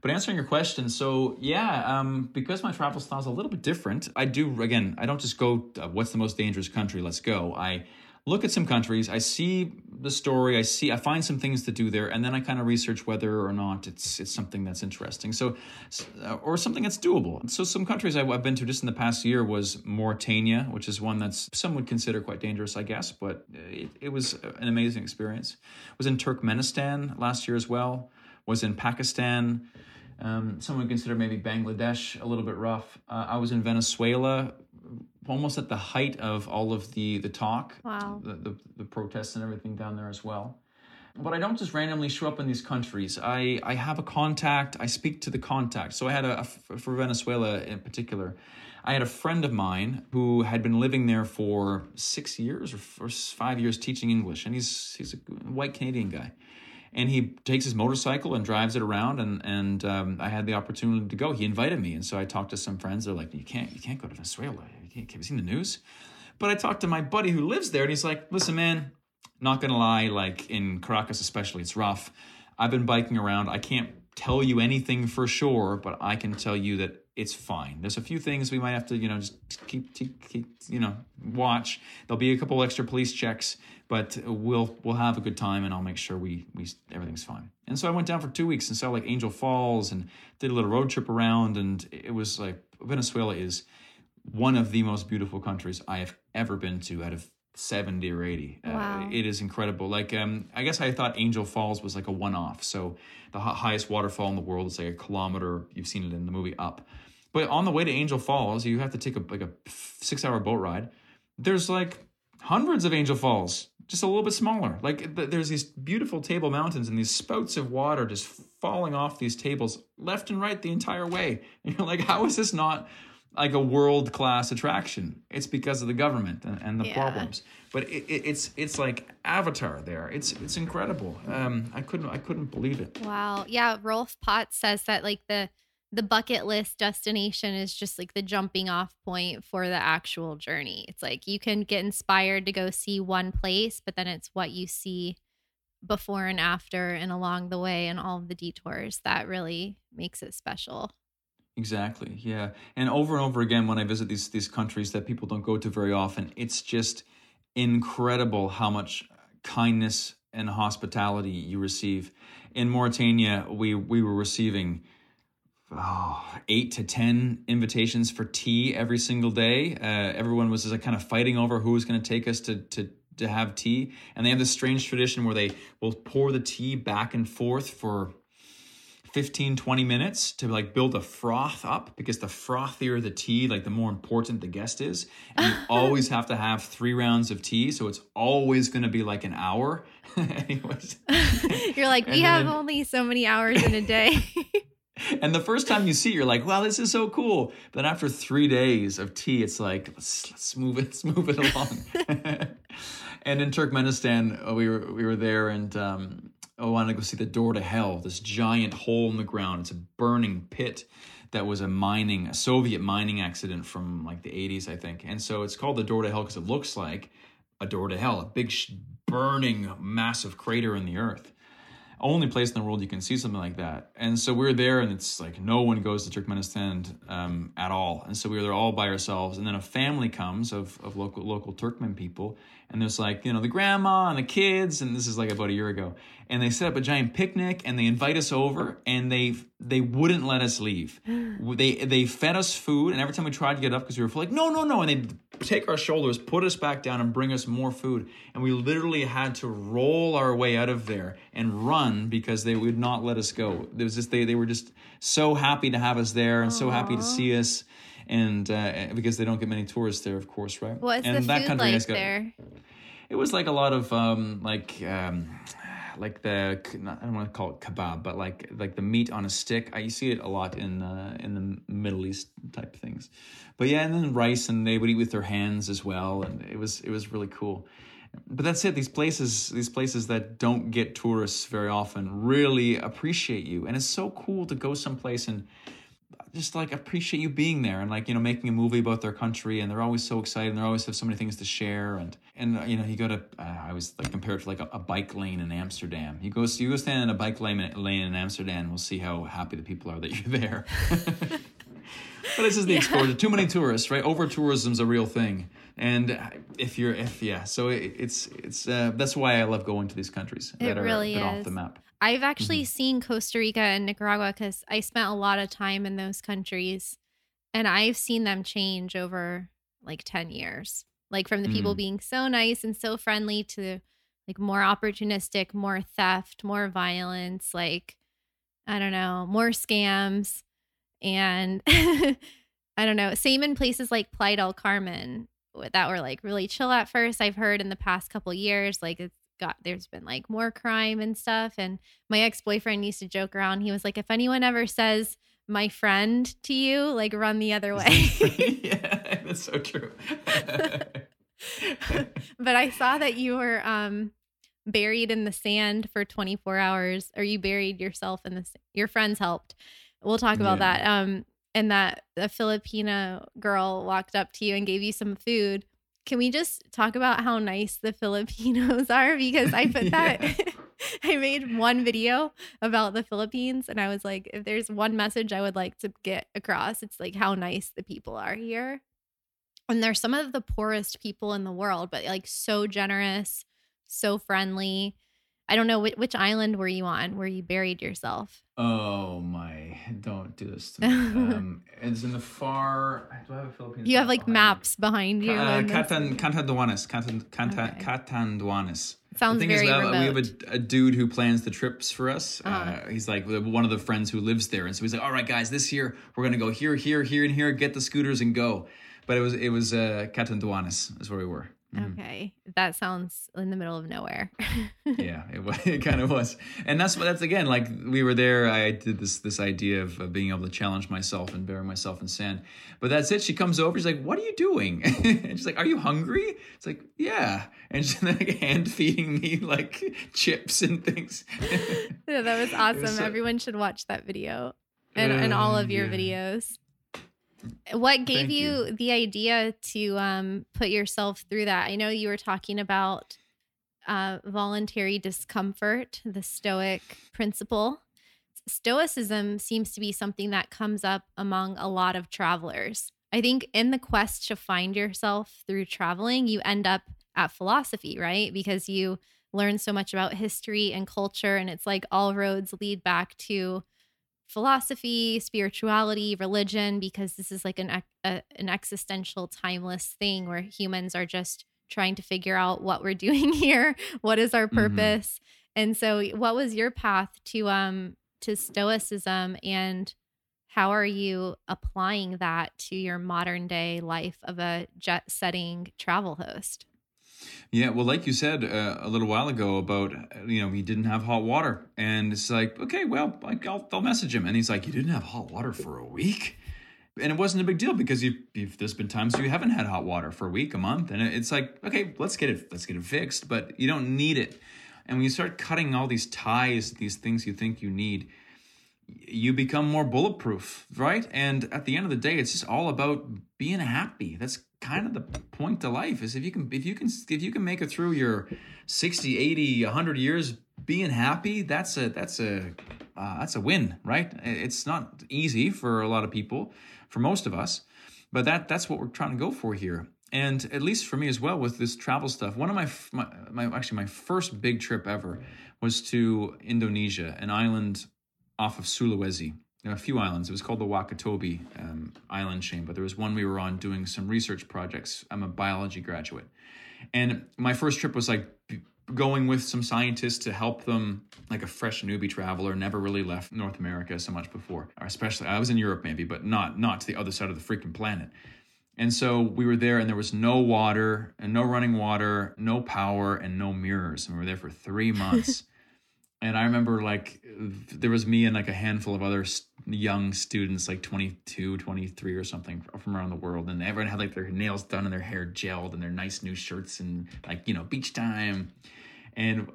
But answering your question, so yeah, um, because my travel style is a little bit different, I do again. I don't just go. Uh, What's the most dangerous country? Let's go. I look at some countries. I see the story. I see. I find some things to do there, and then I kind of research whether or not it's it's something that's interesting. So, uh, or something that's doable. So, some countries I've been to just in the past year was Mauritania, which is one that's some would consider quite dangerous, I guess, but it, it was an amazing experience. Was in Turkmenistan last year as well. Was in Pakistan. Um, some would consider maybe Bangladesh a little bit rough. Uh, I was in Venezuela, almost at the height of all of the the talk, Wow. the, the the protests and everything down there as well. But I don't just randomly show up in these countries. I I have a contact. I speak to the contact. So I had a for Venezuela in particular. I had a friend of mine who had been living there for six years or, or five years teaching English, and he's he's a white Canadian guy and he takes his motorcycle and drives it around and and um, I had the opportunity to go. He invited me, and so I talked to some friends. They're like, "You can't, you can't go to Venezuela. You can't, have you seen the news?" But I talked to my buddy who lives there, and he's like, "Listen, man, not gonna lie, like in Caracas especially, it's rough. I've been biking around. I can't tell you anything for sure, but I can tell you that it's fine. There's a few things we might have to, you know, just keep, keep, keep you know, watch. There'll be a couple extra police checks, but we'll we'll have a good time, and I'll make sure we we everything's fine. And so I went down for two weeks and saw like Angel Falls and did a little road trip around, and it was like Venezuela is one of the most beautiful countries I have ever been to out of 70 or 80. Wow. Uh, it is incredible. Like, um, I guess I thought Angel Falls was like a one off. So the hi- highest waterfall in the world is like a kilometer. You've seen it in the movie Up. But on the way to Angel Falls, you have to take a like a six hour boat ride. There's like hundreds of Angel Falls, just a little bit smaller. Like th- there's these beautiful table mountains and these spouts of water just falling off these tables left and right the entire way. And you're like, how is this not like a world class attraction? It's because of the government and, and the Yeah. problems. But it, it, it's it's like Avatar there. It's it's incredible. Um, I couldn't I couldn't believe it. Wow. Yeah. Rolf Potts says that like the the bucket list destination is just like the jumping off point for the actual journey. It's like you can get inspired to go see one place, but then it's what you see before and after and along the way and all of the detours that really makes it special. Exactly. Yeah. And over and over again when I visit these these countries that people don't go to very often, it's just incredible how much kindness and hospitality you receive. In Mauritania, we we were receiving oh, eight to ten invitations for tea every single day. Uh, everyone was just kind of fighting over who was going to take us to to to have tea, and they have this strange tradition where they will pour the tea back and forth for 15 20 minutes to like build a froth up because the frothier the tea like the more important the guest is. And you always have to have three rounds of tea so it's always going to be like an hour. Anyways. You're like we have then, only so many hours in a day. And the first time you see it, you're like wow this is so cool. But after three days of tea it's like let's, let's move it let's move it along. And in turkmenistan uh, we were we were there and um I want to go see the door to hell, this giant hole in the ground. It's a burning pit that was a mining, a Soviet mining accident from like the 80s, I think. And so it's called the door to hell because it looks like a door to hell, a big burning massive crater in the earth only place in the world you can see something like that. And so we are there, and it's like no one goes to Turkmenistan um, at all. And so we were there all by ourselves. And then a family comes of, of local local Turkmen people, and there's like you know the grandma and the kids, and this is like about a year ago. And they set up a giant picnic, and they invite us over, and they they wouldn't let us leave. they they fed us food, and every time we tried to get up because we were like no no no, and they take our shoulders, put us back down, and bring us more food. And we literally had to roll our way out of there and run because they would not let us go. There was just they they were just so happy to have us there and Aww. so happy to see us. And uh, because they don't get many tourists there, of course, right? What's and the that food like got, there? It was like a lot of um, like um, like the I don't want to call it kebab, but like like the meat on a stick. I you see it a lot in uh, in the Middle East type things. But yeah, and then rice, and they would eat with their hands as well, and it was it was really cool. But that's it. These places, these places that don't get tourists very often, really appreciate you, and it's so cool to go someplace and just like appreciate you being there and like you know making a movie about their country and they're always so excited and they always have so many things to share and and you know you go to uh, I was like compared to like a, a, bike lane in Amsterdam. You go you go stand in a bike lane lane in Amsterdam we'll see how happy the people are that you're there. But this is the yeah. exposure. Too many tourists right? Over tourism's a real thing. And if you're if yeah so it, it's it's uh, that's why I love going to these countries it that are really is. off the map I've actually mm-hmm. seen Costa Rica and Nicaragua because I spent a lot of time in those countries and I've seen them change over like 10 years. Like from the mm-hmm. people being so nice and so friendly to like more opportunistic, more theft, more violence, like I don't know, more scams. And I don't know, same in places like Playa del Carmen that were like really chill at first. I've heard in the past couple years, like it's got there's been like more crime and stuff and my ex-boyfriend used to joke around he was like if anyone ever says my friend to you like run the other way. yeah that's so true. But i saw that you were um buried in the sand for 24 hours or you buried yourself in the your friends helped. We'll talk about yeah. that um and that a filipino girl walked up to you and gave you some food can we just talk about how nice the Filipinos are? Because I put that, I made one video about the Philippines, and I was like, if there's one message I would like to get across, it's like how nice the people are here. And they're some of the poorest people in the world, but like so generous, so friendly. I don't know which, which island were you on where you buried yourself. Oh my! Don't do this to me. um, it's in the far. Do I have a Philippines? You have like behind maps me? behind you. Uh, Catan Catanduanes. Catan, Catan, okay. Catanduanes. Sounds very is, remote. We have a, a, dude who plans the trips for us. Uh-huh. Uh, he's like one of the friends who lives there, and so he's like, "All right, guys, this year we're gonna go here, here, here, and here. Get the scooters and go." But it was it was uh, Catanduanes is where we were. Mm-hmm. Okay, that sounds in the middle of nowhere. yeah, it, it kind of was, and that's what that's again like we were there. I did this this idea of, of being able to challenge myself and bury myself in sand. But that's it. She comes over. She's like, "What are you doing?" and she's like, "Are you hungry?" It's like, "Yeah," and she's like hand feeding me like chips and things. yeah, that was awesome. Was so, Everyone should watch that video. in, in all Uh, of your yeah. videos. What gave Thank you, you. the idea to um, put yourself through that? I know you were talking about uh, voluntary discomfort, the Stoic principle. Stoicism seems to be something that comes up among a lot of travelers. I think in the quest to find yourself through traveling, you end up at philosophy, right? Because you learn so much about history and culture, and it's like all roads lead back to philosophy, spirituality, religion, because this is like an a, an existential, timeless thing where humans are just trying to figure out what we're doing here, what is our Mhm. purpose, and so what was your path to um to stoicism and how are you applying that to your modern day life of a jet setting travel host? Yeah, well, like you said uh, a little while ago about you know he didn't have hot water, and it's like okay, well, like I'll, I'll message him, and he's like, you didn't have hot water for a week, and it wasn't a big deal because you you've, there's been times you haven't had hot water for a week, a month, and it's like okay, let's get it let's get it fixed, but you don't need it, and when you start cutting all these ties, these things you think you need, you become more bulletproof, right? And at the end of the day, it's just all about being happy. That's kind of the point to life is if you can if you can if you can make it through your 60, 80, 100 years being happy, that's a that's a uh, that's a win, right? It's not easy for a lot of people, for most of us, but that that's what we're trying to go for here. And at least for me as well with this travel stuff, one of my my, my actually my first big trip ever was to Indonesia, an island off of Sulawesi. A few islands. It was called the Wakatobi um, island chain, but there was one we were on doing some research projects. I'm a biology graduate, and my first trip was like going with some scientists to help them, like a fresh newbie traveler, never really left North America so much before, or especially I was in Europe maybe, but not not to the other side of the freaking planet. And so we were there, and there was no water, and no running water, no power, and no mirrors. And we were there for three months. And I remember like there was me and like a handful of other young students, like 22, 23 or something from around the world. And everyone had like their nails done and their hair gelled and their nice new shirts and like, you know, beach time. And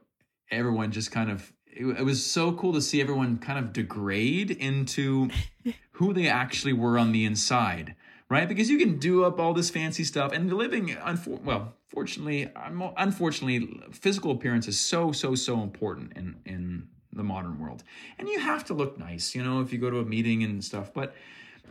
everyone just kind of, it, it was so cool to see everyone kind of degrade into who they actually were on the inside right? Because you can do up all this fancy stuff, and living, unfor- well, fortunately, unfortunately, physical appearance is so, so, so important in in the modern world, and you have to look nice, you know, if you go to a meeting and stuff. But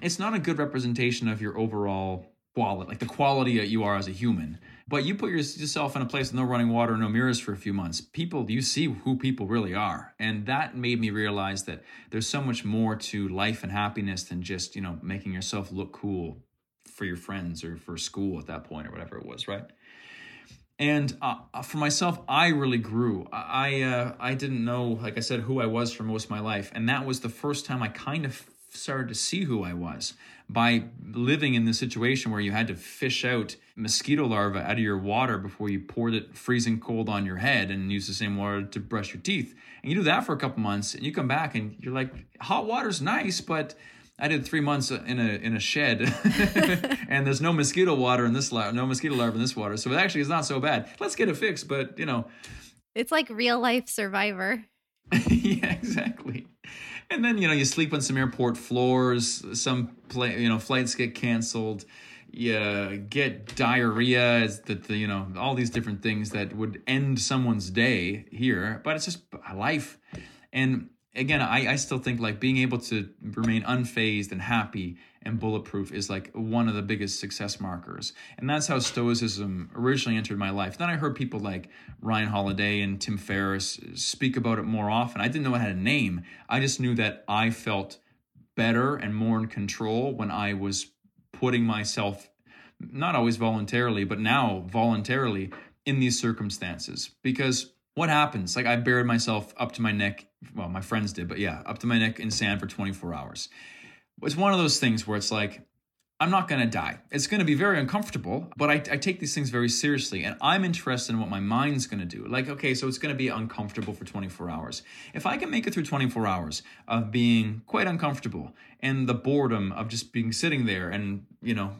it's not a good representation of your overall quality, like the quality that you are as a human. But you put yourself in a place with no running water, no mirrors for a few months. People, you see who people really are, and that made me realize that there's so much more to life and happiness than just you know making yourself look cool for your friends or for school at that point or whatever it was, right? And uh, for myself, I really grew. I uh, I didn't know, like I said, who I was for most of my life, and that was the first time I kind of started to see who I was by living in the situation where you had to fish out mosquito larvae out of your water before you poured it freezing cold on your head and use the same water to brush your teeth. And you do that for a couple months, and you come back and you're like, hot water's nice, but I did three months in a in a shed, and there's no mosquito water in this la- no mosquito larva in this water, so it actually is not so bad. Let's get it fixed, but you know, It's like real life survivor. yeah, exactly. And then you know you sleep on some airport floors. Some play, you know, flights get canceled. You get diarrhea. That the, you know all these different things that would end someone's day here, but it's just life. And again, I, I still think like being able to remain unfazed and happy and bulletproof is like one of the biggest success markers. And that's how Stoicism originally entered my life. Then I heard people like Ryan Holiday and Tim Ferriss speak about it more often. I didn't know it had a name. I just knew that I felt better and more in control when I was putting myself, not always voluntarily, but now voluntarily in these circumstances. Because what happens? Like I buried myself up to my neck. Well, my friends did, but yeah, up to my neck in sand for 24 hours. It's one of those things where it's like, I'm not going to die. It's going to be very uncomfortable, but I, I, take these things very seriously and I'm interested in what my mind's going to do. Like, okay, so it's going to be uncomfortable for 24 hours. If I can make it through 24 hours of being quite uncomfortable and the boredom of just being sitting there and, you know,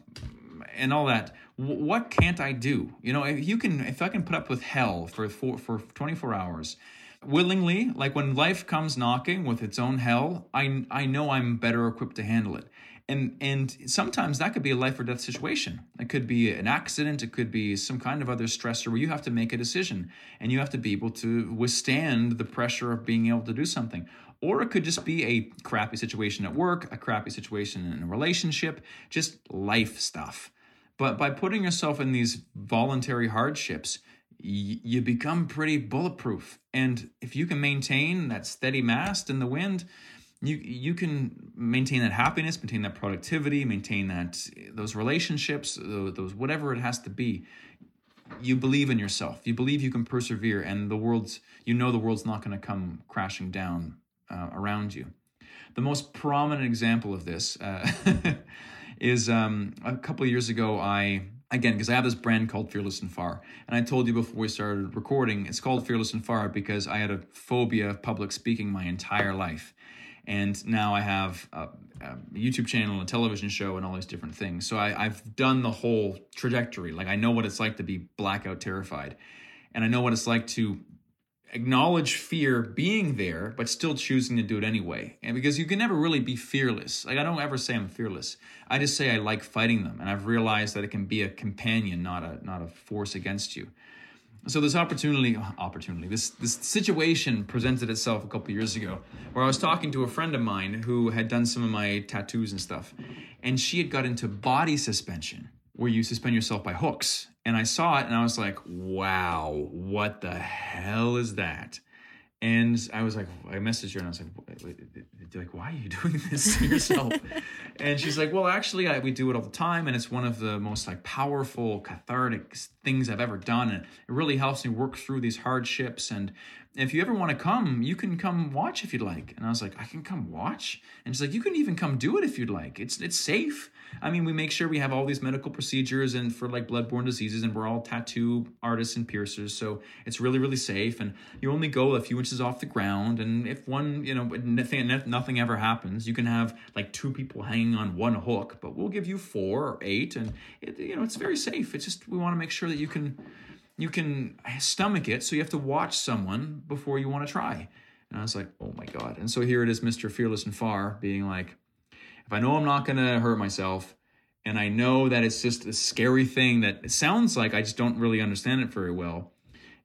and all that, what can't I do? You know, if you can, if I can put up with hell for for, for 24 hours, willingly. Like when life comes knocking with its own hell, I I know I'm better equipped to handle it. And and sometimes that could be a life or death situation. It could be an accident. It could be some kind of other stressor where you have to make a decision and you have to be able to withstand the pressure of being able to do something. Or it could just be a crappy situation at work, a crappy situation in a relationship, just life stuff. But by putting yourself in these voluntary hardships, you become pretty bulletproof. And if you can maintain that steady mast in the wind, you you can maintain that happiness, maintain that productivity, maintain that those relationships, those whatever it has to be. You believe in yourself. You believe you can persevere, and the world's you know the world's not going to come crashing down uh, around you. The most prominent example of this uh, is um, a couple years ago. I again because I have this brand called Fearless and Far, and I told you before we started recording, it's called Fearless and Far because I had a phobia of public speaking my entire life, and now I have a, a YouTube channel, a television show, and all these different things. So I, I've done the whole trajectory. Like I know what it's like to be blackout terrified, and I know what it's like to acknowledge fear being there, but still choosing to do it anyway. And because you can never really be fearless. Like I don't ever say I'm fearless. I just say I like fighting them, and I've realized that it can be a companion, not a not a force against you. So this opportunity, opportunity, this this situation presented itself a couple years ago, where I was talking to a friend of mine who had done some of my tattoos and stuff, and she had got into body suspension where you suspend yourself by hooks. And I saw it and I was like, wow, what the hell is that? And I was like, I messaged her and I was like, like, why are you doing this to yourself? and she's like, well, actually, I, we do it all the time, and it's one of the most like powerful, cathartic things I've ever done, and it really helps me work through these hardships. And if you ever want to come, you can come watch if you'd like. And I was like, I can come watch. And she's like, you can even come do it if you'd like. It's it's safe. I mean, we make sure we have all these medical procedures and for like bloodborne diseases, and we're all tattoo artists and piercers, so it's really really safe. And you only go a few inches off the ground, and if one you know nothing ever happens, you can have like two people hanging on one hook, but we'll give you four or eight, and it, you know it's very safe. It's just we want to make sure that you can you can stomach it, so you have to watch someone before you want to try. And I was like, oh my god! And so here it is, Mister Fearless and Far, being like if I know I'm not going to hurt myself, and I know that it's just a scary thing that sounds like I just don't really understand it very well,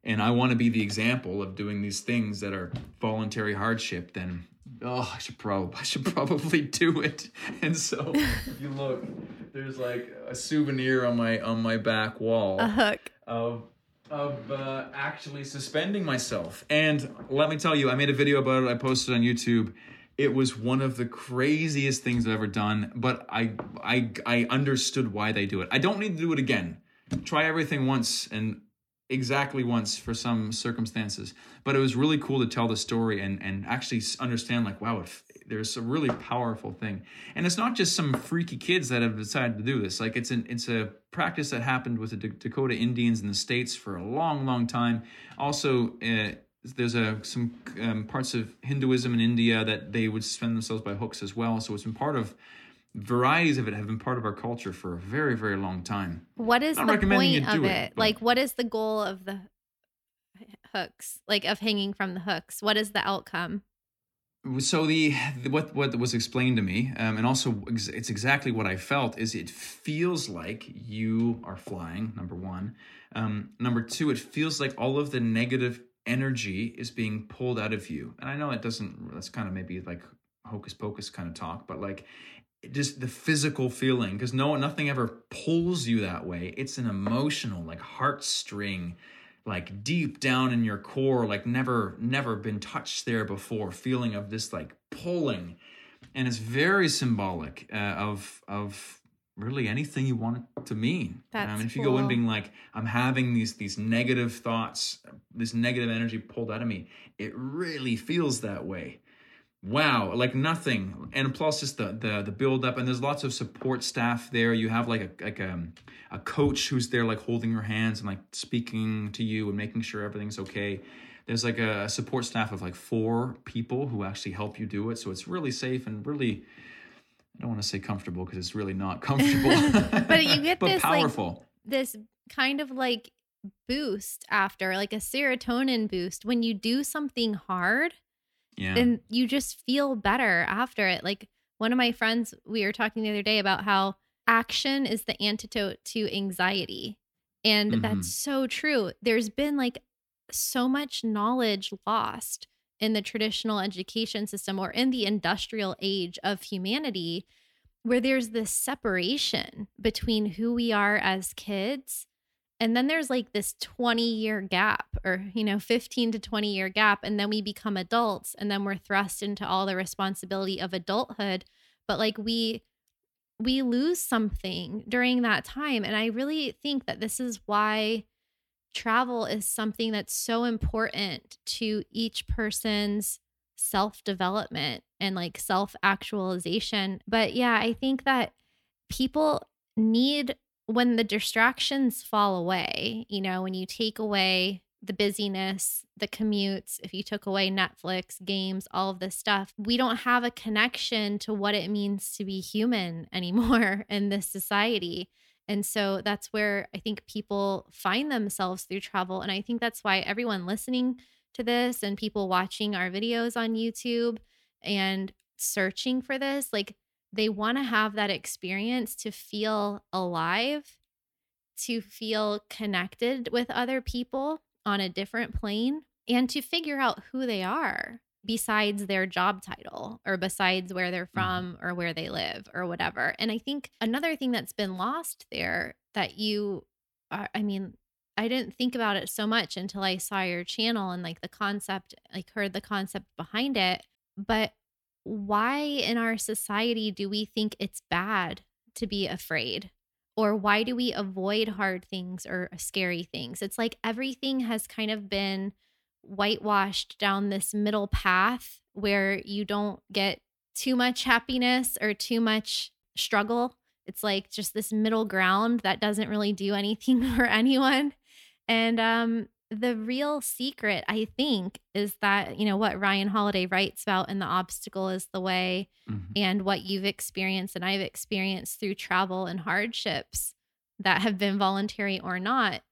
and I want to be the example of doing these things that are voluntary hardship, then oh, I should probably I should probably do it. And so if you look, there's like a souvenir on my on my back wall. A hook of of uh, actually suspending myself. And let me tell you, I made a video about it. I posted on YouTube it was one of the craziest things I've ever done, but I I I understood why they do it. I don't need to do it again. Try everything once and exactly once for some circumstances, but it was really cool to tell the story and and actually understand like wow, there's a really powerful thing. And it's not just some freaky kids that have decided to do this. Like it's an it's a practice that happened with the Dakota Indians in the states for a long long time. Also uh, there's a some um, parts of Hinduism in India that they would suspend themselves by hooks as well. So it's been part of varieties of it have been part of our culture for a very very long time. What is the point of it? it like, what is the goal of the hooks? Like of hanging from the hooks? What is the outcome? So the, the what what was explained to me, um, and also ex- it's exactly what I felt. Is it feels like you are flying. Number one, um, number two, it feels like all of the negative energy is being pulled out of you. And I know it doesn't, that's kind of maybe like hocus pocus kind of talk, but like just the physical feeling, because no, nothing ever pulls you that way. It's an emotional, like heartstring, like deep down in your core, like never, never been touched there before, feeling of this like pulling. And it's very symbolic uh, of, of, really anything you want it to mean. That's um, if you cool. go in being like, I'm having these these negative thoughts, this negative energy pulled out of me, it really feels that way. Wow, like nothing. And plus just the the the build up and there's lots of support staff there. You have like a like a, a coach who's there like holding your hands and like speaking to you and making sure everything's okay. There's like a support staff of like four people who actually help you do it. So it's really safe and really I don't want to say comfortable because it's really not comfortable. but you get but this powerful. Like, this kind of like boost after, like a serotonin boost when you do something hard. Yeah. And you just feel better after it. Like one of my friends, we were talking the other day about how action is the antidote to anxiety. And Mhm. that's so true. There's been like so much knowledge lost in the traditional education system or in the industrial age of humanity where there's this separation between who we are as kids and then there's like this 20 year gap or you know 15 to 20 year gap and then we become adults and then we're thrust into all the responsibility of adulthood but like we we lose something during that time and i really think that this is why travel is something that's so important to each person's self development and like self actualization. But yeah, I think that people need when the distractions fall away, you know, when you take away the busyness, the commutes, if you took away Netflix, games, all of this stuff, we don't have a connection to what it means to be human anymore in this society. And so that's where I think people find themselves through travel. And I think that's why everyone listening to this and people watching our videos on YouTube and searching for this, like they want to have that experience to feel alive, to feel connected with other people on a different plane, and to figure out who they are besides their job title or besides where they're mm-hmm. from or where they live or whatever. And I think another thing that's been lost there that you are, I mean, I didn't think about it so much until I saw your channel and like the concept, like heard the concept behind it. But why in our society do we think it's bad to be afraid? Or why do we avoid hard things or scary things? It's like everything has kind of been whitewashed down this middle path where you don't get too much happiness or too much struggle. It's like just this middle ground that doesn't really do anything for anyone. And um the real secret, I think, is that, you know, what Ryan Holiday writes about in The Obstacle is the Way Mhm. and what you've experienced and I've experienced through travel and hardships that have been voluntary or not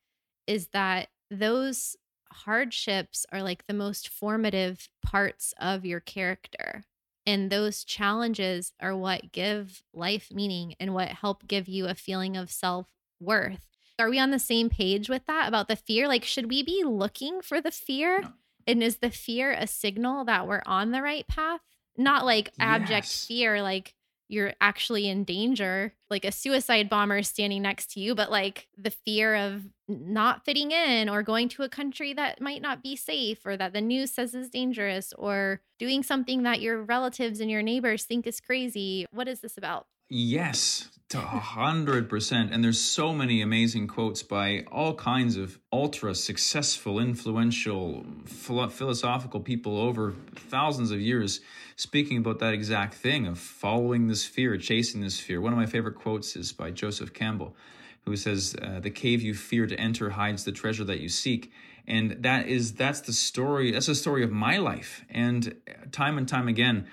is that those hardships are like the most formative parts of your character. And those challenges are what give life meaning and what help give you a feeling of self worth. Are we on the same page with that about the fear? Like, should we be looking for the fear? No. And is the fear a signal that we're on the right path? Not like abject Yes. fear, like you're actually in danger, like a suicide bomber standing next to you, but like the fear of not fitting in or going to a country that might not be safe or that the news says is dangerous or doing something that your relatives and your neighbors think is crazy. What is this about? Yes, hundred percent. And there's so many amazing quotes by all kinds of ultra successful, influential, philo- philosophical people over thousands of years speaking about that exact thing of following this fear, chasing this fear. One of my favorite quotes is by Joseph Campbell, who says, uh, "The cave you fear to enter hides the treasure that you seek." And that is that's the story. That's the story of my life. And time and time again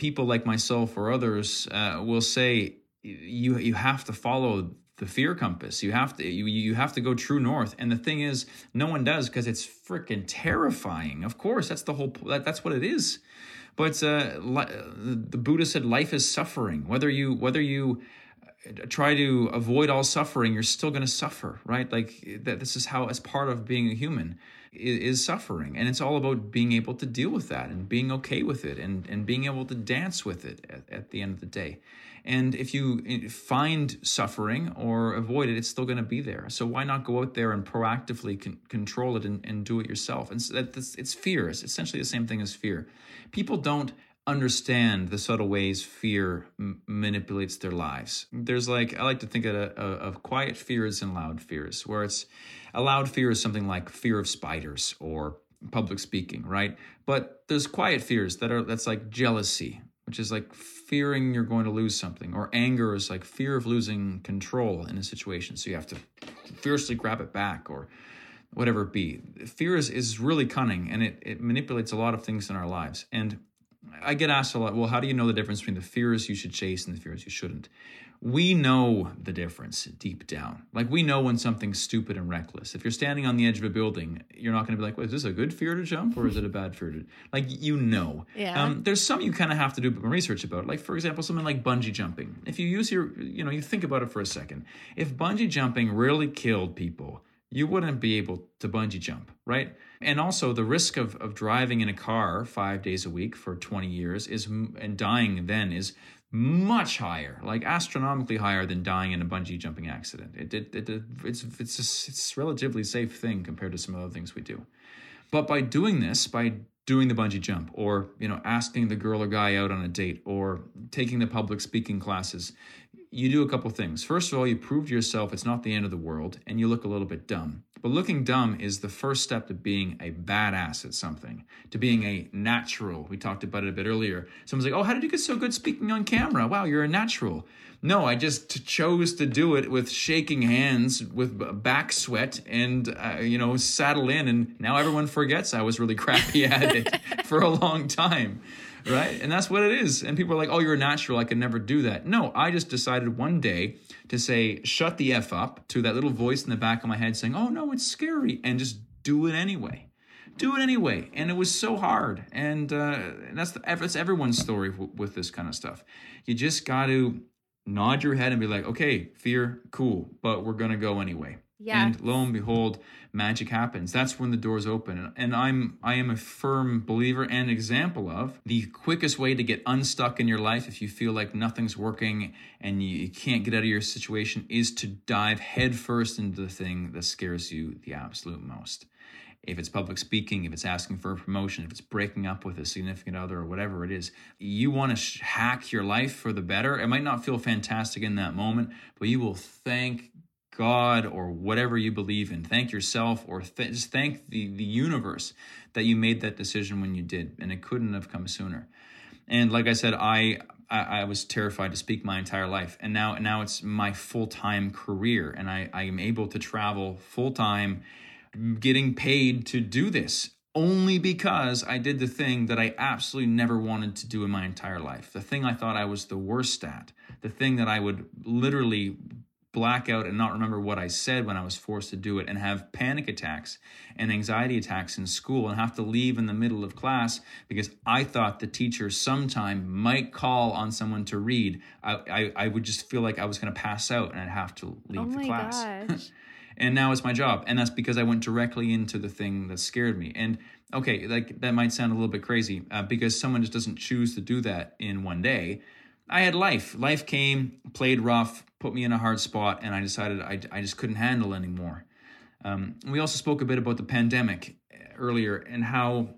people like myself or others uh, will say you you have to follow the fear compass. You have to you you have to go true north. And the thing is, no one does because it's freaking terrifying. Of course, that's the whole that, that's what it is. But uh, the Buddha said life is suffering. Whether you whether you uh, try to avoid all suffering, you're still going to suffer, right? Like that. This is how, as part of being a human, is suffering, and it's all about being able to deal with that and being okay with it, and and being able to dance with it at, at the end of the day. And if you eh, find suffering or avoid it, it's still going to be there. So why not go out there and proactively con- control it and, and do it yourself? And so it's fear. It's essentially the same thing as fear. People don't understand the subtle ways fear m- manipulates their lives. There's like I like to think of, of quiet fears and loud fears, where it's a loud fear is something like fear of spiders or public speaking, right? But there's quiet fears that are that's like jealousy, which is like fearing you're going to lose something, or anger is like fear of losing control in a situation, so you have to fiercely grab it back, or whatever it be. Fear is, is really cunning and it, it manipulates a lot of things in our lives. And I get asked a lot, well, how do you know the difference between the fears you should chase and the fears you shouldn't? We know the difference deep down. Like we know when something's stupid and reckless. If you're standing on the edge of a building, you're not going to be like, well, is this a good fear to jump or is it a bad fear to like you know. Yeah. Um, there's some you kind of have to do research about. Like for example, something like bungee jumping. If you use your you know, you think about it for a second. If bungee jumping really killed people, you wouldn't be able to bungee jump, right? And also, the risk of, of driving in a car five days a week for 20 years is and dying then is much higher, like astronomically higher than dying in a bungee jumping accident. It, it, it, it's it's a, it's a relatively safe thing compared to some other things we do. But by doing this, by doing the bungee jump, or you know, asking the girl or guy out on a date, or taking the public speaking classes, you do a couple things. First of all, you prove to yourself it's not the end of the world, and you look a little bit dumb. But looking dumb is the first step to being a badass at something, to being a natural. We talked about it a bit earlier. Someone's like, "Oh, how did you get so good speaking on camera? Wow, you're a natural." No, I just chose to do it with shaking hands, with back sweat, and uh, you know, saddle in. And now everyone forgets I was really crappy at it for a long time right? And that's what it is. And people are like, oh, you're a natural. I can never do that. No, I just decided one day to say, shut the F up to that little voice in the back of my head saying, oh, no, it's scary. And just do it anyway. Do it anyway. And it was so hard. And, uh, and that's, the, that's everyone's story w- with this kind of stuff. You just got to nod your head and be like, okay, fear, cool, but we're going to go anyway. Yeah. And lo and behold, magic happens. That's when the doors open. And I'm I am a firm believer and example of the quickest way to get unstuck in your life if you feel like nothing's working and you, can't get out of your situation is to dive headfirst into the thing that scares you the absolute most. If it's public speaking, if it's asking for a promotion, if it's breaking up with a significant other or whatever it is, you want to sh- hack your life for the better. It might not feel fantastic in that moment, but you will thank God or whatever you believe in. Thank yourself or th- just thank the, the universe that you made that decision when you did. And it couldn't have come sooner. And like I said, I, I, I was terrified to speak my entire life. And now, now it's my full time career. And I, I am able to travel full time, getting paid to do this only because I did the thing that I absolutely never wanted to do in my entire life. The thing I thought I was the worst at, the thing that I would literally black out and not remember what I said when I was forced to do it and have panic attacks and anxiety attacks in school and have to leave in the middle of class because I thought the teacher sometime might call on someone to read. I, I, I would just feel like I was going to pass out and I'd have to leave oh the class. and now it's my job. And that's because I went directly into the thing that scared me. And okay, like that might sound a little bit crazy uh, because someone just doesn't choose to do that in one day. I had life. Life came, played rough, put me in a hard spot, and I decided I, I just couldn't handle anymore. Um, we also spoke a bit about the pandemic earlier and how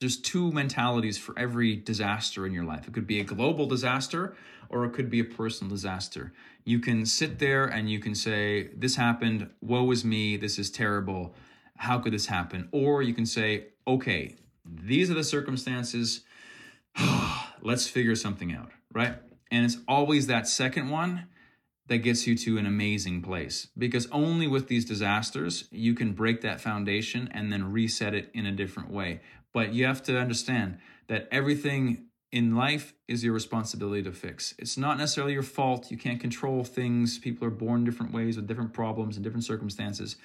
there's two mentalities for every disaster in your life. It could be a global disaster or it could be a personal disaster. You can sit there and you can say, This happened, woe is me, this is terrible, how could this happen? Or you can say, Okay, these are the circumstances, let's figure something out, right? And it's always that second one that gets you to an amazing place because only with these disasters you can break that foundation and then reset it in a different way. But you have to understand that everything in life is your responsibility to fix. It's not necessarily your fault. You can't control things. People are born different ways with different problems and different circumstances,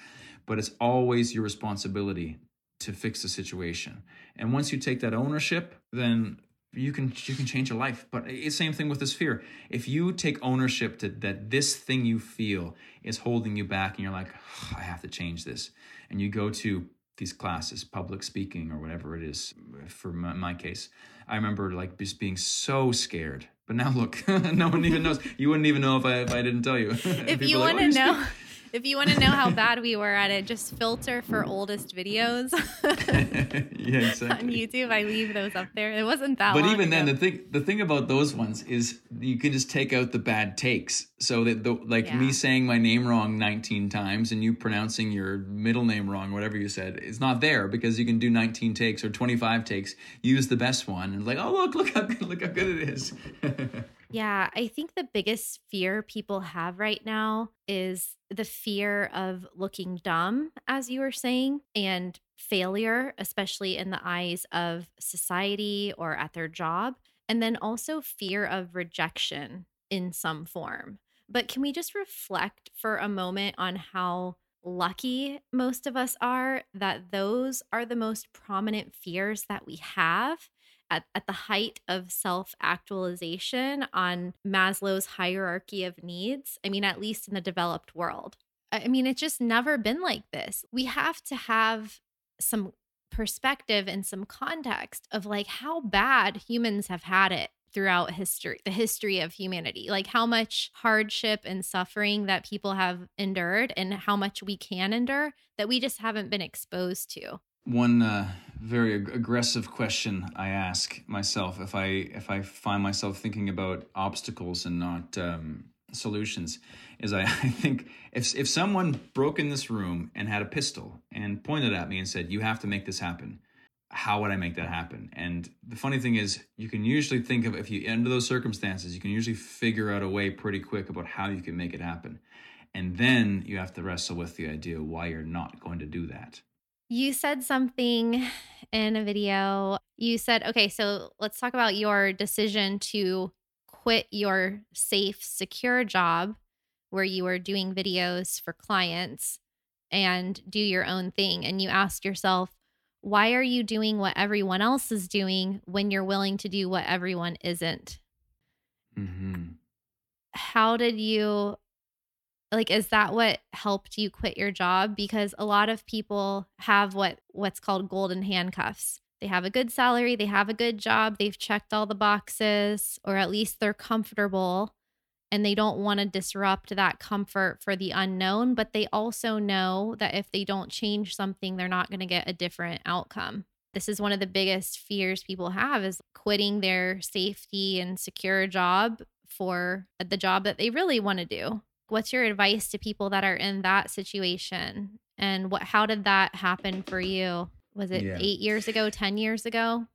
but it's always your responsibility to fix the situation. And once you take that ownership, then you can you can change your life but it's same thing with this fear. If you take ownership to that this thing you feel is holding you back and you're like oh, i have to change this and you go to these classes public speaking or whatever it is for my, my case i remember like just being so scared. But now look no one even knows. You wouldn't even know if i, if I didn't tell you. If you want to know if you want to know how bad we were at it, just filter for oldest videos. yeah, exactly. On YouTube, I leave those up there. It wasn't that. Bad. But even then, the thing the thing about those ones is you can just take out the bad takes. So that the like Yeah. me saying my name wrong 19 times and you pronouncing your middle name wrong, whatever you said, is not there because you can do 19 takes or 25 takes. Use the best one and like, oh look, look how good, look how good it is. Yeah, I think the biggest fear people have right now is the fear of looking dumb, as you were saying, and failure, especially in the eyes of society or at their job. And then also fear of rejection in some form. But can we just reflect for a moment on how lucky most of us are that those are the most prominent fears that we have at, at the height of self actualization on Maslow's hierarchy of needs. I mean, at least in the developed world. I mean, it's just never been like this. We have to have some perspective and some context of like how bad humans have had it throughout history, the history of humanity, like how much hardship and suffering that people have endured and how much we can endure that we just haven't been exposed to. One uh, very ag- aggressive question I ask myself if I if I find myself thinking about obstacles and not um, solutions is I, I think if if someone broke in this room and had a pistol and pointed at me and said you have to make this happen how would I make that happen? And the funny thing is, you can usually think of if you under those circumstances, you can usually figure out a way pretty quick about how you can make it happen. And then you have to wrestle with the idea why you're not going to do that. You said something in a video. You said, okay, so let's talk about your decision to quit your safe, secure job where you were doing videos for clients and do your own thing. And you asked yourself, why are you doing what everyone else is doing when you're willing to do what everyone isn't? Mm-hmm. How did you, like, is that what helped you quit your job? Because a lot of people have what what's called golden handcuffs. They have a good salary, they have a good job, they've checked all the boxes, or at least they're comfortable and they don't want to disrupt that comfort for the unknown, but they also know that if they don't change something, they're not going to get a different outcome. This is one of the biggest fears people have is quitting their safety and secure job for the job that they really want to do. What's your advice to people that are in that situation? And what how did that happen for you? Was it Yeah. 8 years ago, 10 years ago?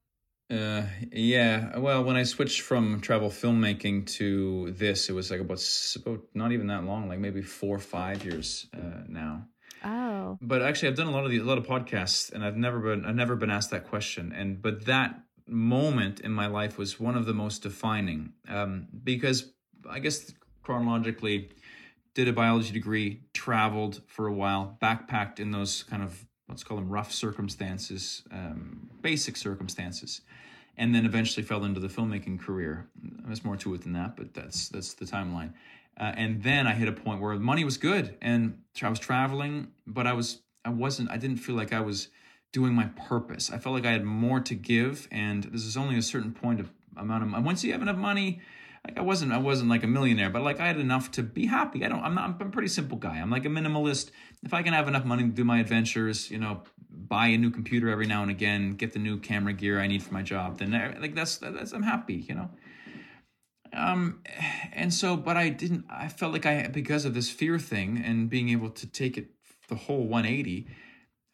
Uh, yeah. Well, when I switched from travel filmmaking to this, it was like about, about not even that long, like maybe four or five years uh, now. Oh. But actually, I've done a lot of these, a lot of podcasts, and I've never been, I've never been asked that question. And but that moment in my life was one of the most defining, um, because I guess chronologically, did a biology degree, traveled for a while, backpacked in those kind of let's call them rough circumstances, um, basic circumstances, and then eventually fell into the filmmaking career. There's more to it than that, but that's that's the timeline. Uh, and then I hit a point where money was good, and I was traveling, but I was I wasn't I didn't feel like I was doing my purpose. I felt like I had more to give, and this is only a certain point of amount of once you have enough money. Like I wasn't I wasn't like a millionaire, but like I had enough to be happy. I don't I'm not I'm a pretty simple guy. I'm like a minimalist. If I can have enough money to do my adventures, you know, buy a new computer every now and again, get the new camera gear I need for my job, then I- like that's that's I'm happy, you know. Um, and so, but I didn't. I felt like I because of this fear thing and being able to take it the whole 180.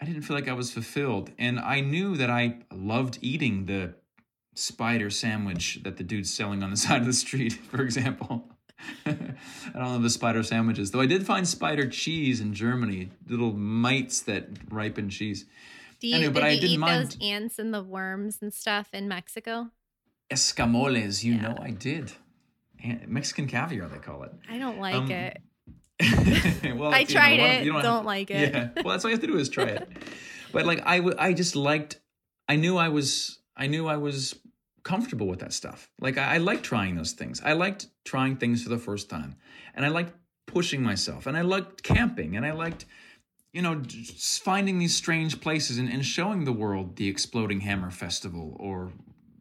I didn't feel like I was fulfilled, and I knew that I loved eating the spider sandwich that the dude's selling on the side of the street, for example. I don't know the spider sandwiches, though I did find spider cheese in Germany, little mites that ripen cheese. Do you, Anyway, but I didn't eat mind. those ants and the worms and stuff in Mexico? Escamoles, you Yeah. know I did. Mexican caviar, they call it. I don't like Um, it. well, I you know, tried it. you Don't, have- like it. Yeah. Well, that's all you have to do is try it. But like I, w- I just liked. I knew I was. I knew I was comfortable with that stuff. Like I, I liked trying those things. I liked trying things for the first time, and I liked pushing myself, and I liked camping, and I liked. You know, finding these strange places and, and showing the world the Exploding Hammer Festival or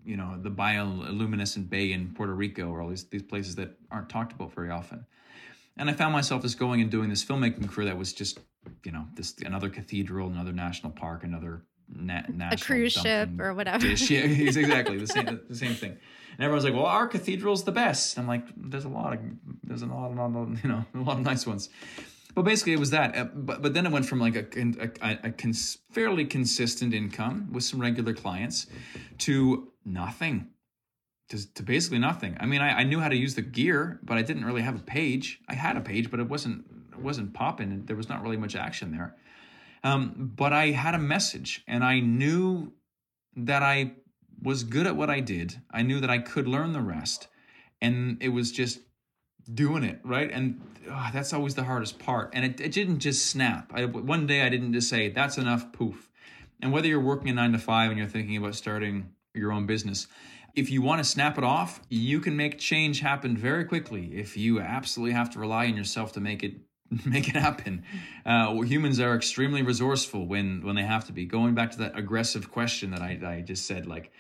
you know the bioluminescent bay in Puerto Rico or all these these places that aren't talked about very often. And I found myself just going and doing this filmmaking career that was just you know this another cathedral, another national park, another na- A cruise ship or whatever. dish. Yeah, it's exactly the same the same thing. And everyone's like, "Well, our cathedral's the best." I'm like, "There's a lot of there's a lot, of you know a lot of nice ones." But basically, it was that. Uh, But but then it went from like a a, a, a cons- fairly consistent income with some regular clients to nothing. to, to basically nothing. I mean, I, I, knew how to use the gear, but I didn't really have a page. I had a page, but it wasn't it wasn't popping. There was not really much action there. Um, but I had a message, and I knew that I was good at what I did. I knew that I could learn the rest, and it was just doing it right. And oh, that's always the hardest part. And it, it didn't just snap. I, one day I didn't just say that's enough. Poof. And whether you're working a nine to five and you're thinking about starting your own business, if you want to snap it off, you can make change happen very quickly. If you absolutely have to rely on yourself to make it make it happen. Uh, humans are extremely resourceful when when they have to be. Going back to that aggressive question that I, I just said, like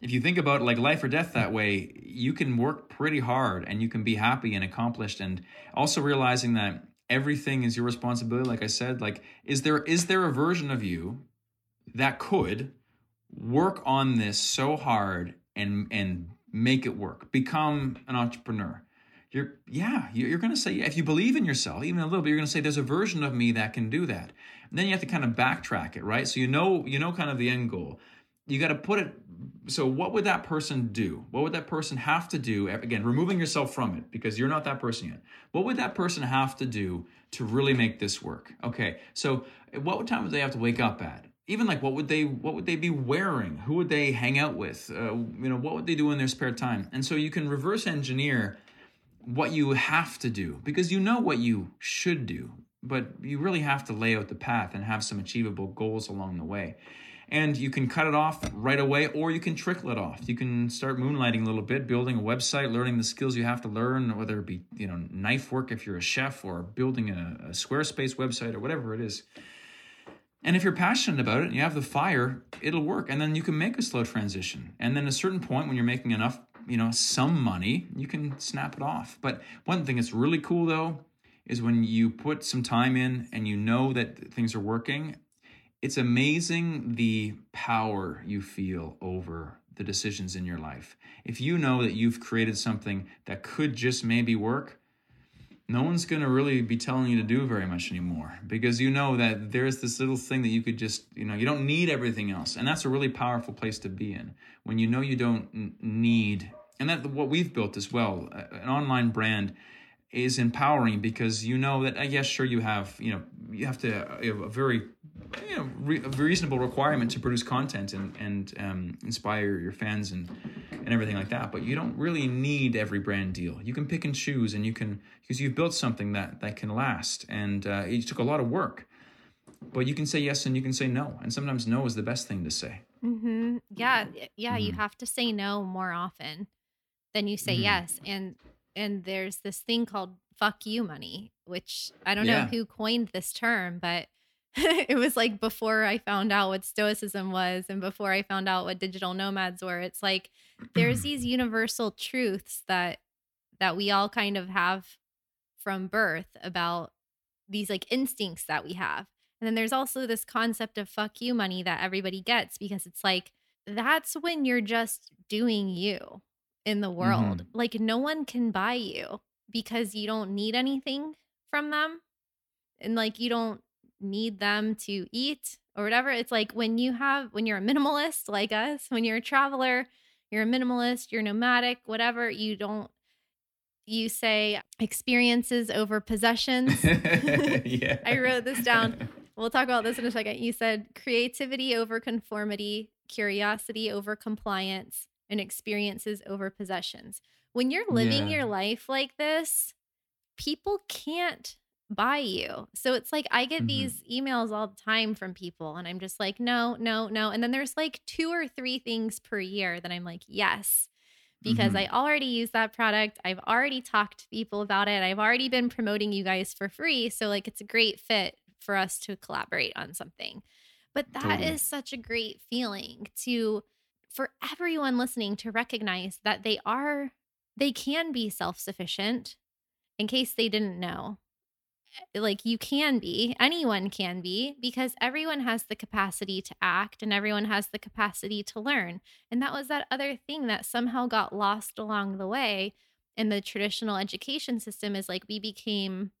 if you think about like life or death that way, you can work pretty hard and you can be happy and accomplished. And also realizing that everything is your responsibility. Like I said, like is there is there a version of you that could work on this so hard and and make it work. Become an entrepreneur. You're yeah, you're going to say if you believe in yourself even a little bit, you're going to say there's a version of me that can do that. And then you have to kind of backtrack it, right? So you know you know kind of the end goal. You got to put it so what would that person do? What would that person have to do? Again, removing yourself from it because you're not that person yet. What would that person have to do to really make this work? Okay. So what time would they have to wake up at? even like what would they what would they be wearing who would they hang out with uh, you know what would they do in their spare time and so you can reverse engineer what you have to do because you know what you should do but you really have to lay out the path and have some achievable goals along the way and you can cut it off right away or you can trickle it off you can start moonlighting a little bit building a website learning the skills you have to learn whether it be you know knife work if you're a chef or building a, a squarespace website or whatever it is and if you're passionate about it and you have the fire, it'll work. And then you can make a slow transition. And then a certain point when you're making enough, you know, some money, you can snap it off. But one thing that's really cool though is when you put some time in and you know that things are working, it's amazing the power you feel over the decisions in your life. If you know that you've created something that could just maybe work, no one's going to really be telling you to do very much anymore because you know that there's this little thing that you could just, you know, you don't need everything else. And that's a really powerful place to be in when you know you don't need, and that what we've built as well, an online brand is empowering because you know that, uh, yes, sure, you have, you know, you have to you have a very you know, re- a reasonable requirement to produce content and and um, inspire your fans and and everything like that. But you don't really need every brand deal. You can pick and choose, and you can because you've built something that that can last. And uh, it took a lot of work, but you can say yes and you can say no, and sometimes no is the best thing to say. Mm-hmm. Yeah, yeah. Mm-hmm. You have to say no more often than you say mm-hmm. yes, and and there's this thing called "fuck you" money, which I don't yeah. know who coined this term, but it was like before I found out what stoicism was and before I found out what digital nomads were. It's like there's these universal truths that that we all kind of have from birth about these like instincts that we have. And then there's also this concept of fuck you money that everybody gets because it's like that's when you're just doing you in the world. Mm-hmm. Like no one can buy you because you don't need anything from them. And like you don't need them to eat or whatever. It's like when you have, when you're a minimalist like us, when you're a traveler, you're a minimalist, you're nomadic, whatever, you don't, you say experiences over possessions. yeah. I wrote this down. We'll talk about this in a second. You said creativity over conformity, curiosity over compliance, and experiences over possessions. When you're living yeah. your life like this, people can't buy you. So it's like I get mm-hmm. these emails all the time from people, and I'm just like, no, no, no. And then there's like two or three things per year that I'm like, yes, because mm-hmm. I already use that product. I've already talked to people about it. I've already been promoting you guys for free. So, like, it's a great fit for us to collaborate on something. But that totally. is such a great feeling to, for everyone listening to recognize that they are, they can be self sufficient in case they didn't know eh, like you can be, anyone can be, because everyone has the capacity to act and everyone has the capacity to learn. And that was that other thing that somehow got lost along the way in the traditional education system is like we became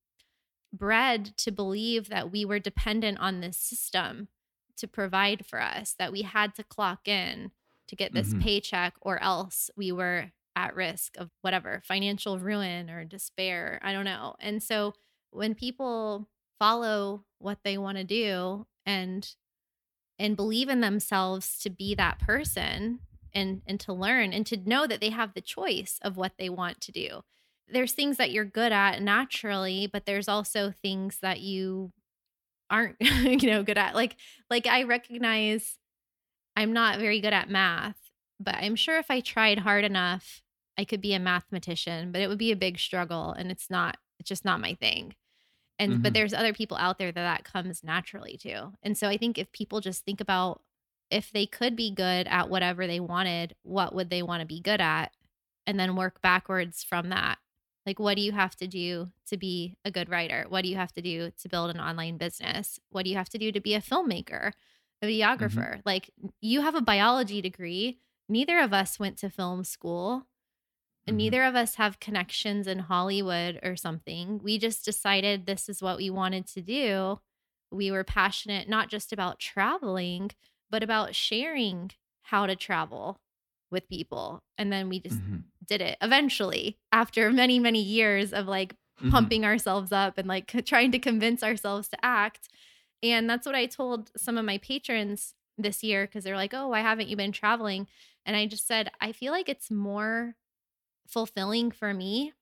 bred to believe that we were dependent on this system to provide for us, that we had to clock in to get this Mhm. paycheck, or else we were at risk of whatever financial ruin or despair. I don't know. And so when people follow what they want to do and and believe in themselves to be that person and and to learn and to know that they have the choice of what they want to do there's things that you're good at naturally but there's also things that you aren't you know good at like like i recognize i'm not very good at math but i'm sure if i tried hard enough i could be a mathematician but it would be a big struggle and it's not it's just not my thing. And but Mhm. there's other people out there that that comes naturally to. And so i think if people just think about if they could be good at whatever they wanted what would they want to be good at? And then work backwards from that. Like what do you have to do to be a good writer? What do you have to do to build an online business? What do you have to do to be a filmmaker a videographer like you have a biology degree neither of us went to film school and Mhm. neither of us have connections in Hollywood or something. We just decided this is what we wanted to do. We were passionate not just about traveling, but about sharing how to travel with people. And then we just Mhm. did it eventually after many, many years of like Mhm. pumping ourselves up and like trying to convince ourselves to act. And that's what I told some of my patrons this year because they're like, oh, why haven't you been traveling? And I just said, I feel like it's more fulfilling for me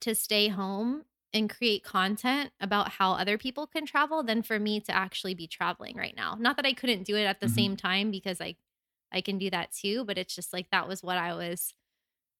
to stay home and create content about how other people can travel than for me to actually be traveling right now. Not that I couldn't do it at the Mhm. same time because I I can do that too, but it's just like that was what I was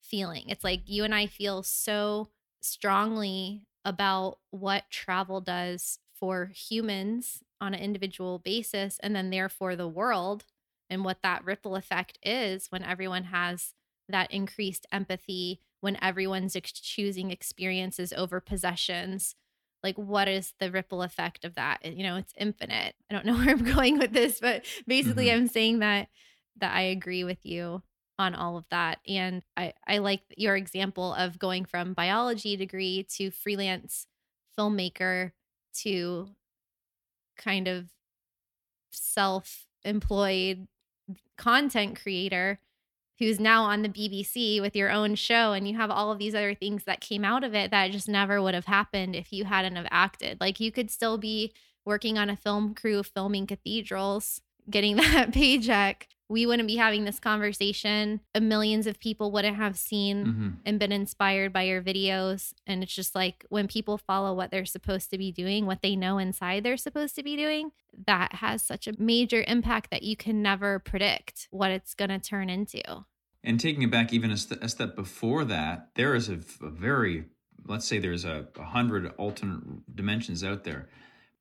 feeling. It's like you and I feel so strongly about what travel does for humans on an individual basis and then therefore the world and what that ripple effect is when everyone has that increased empathy when everyone's ex- choosing experiences over possessions like what is the ripple effect of that you know it's infinite i don't know where i'm going with this but basically Mhm. i'm saying that that i agree with you on all of that and i i like your example of going from biology degree to freelance filmmaker to kind of self-employed content creator who's now on the BBC with your own show and you have all of these other things that came out of it that just never would have happened if you hadn't have acted. Like you could still be working on a film crew filming cathedrals, getting that paycheck. We wouldn't be having this conversation. Uh, Millions of people wouldn't have seen Mhm. and been inspired by your videos. And it's just like when people follow what they're supposed to be doing, what they know inside they're supposed to be doing, that has such a major impact that you can never predict what it's going to turn into. And taking it back even a, st- a step before that, there is a, very, let's say there's a, a hundred alternate dimensions out there.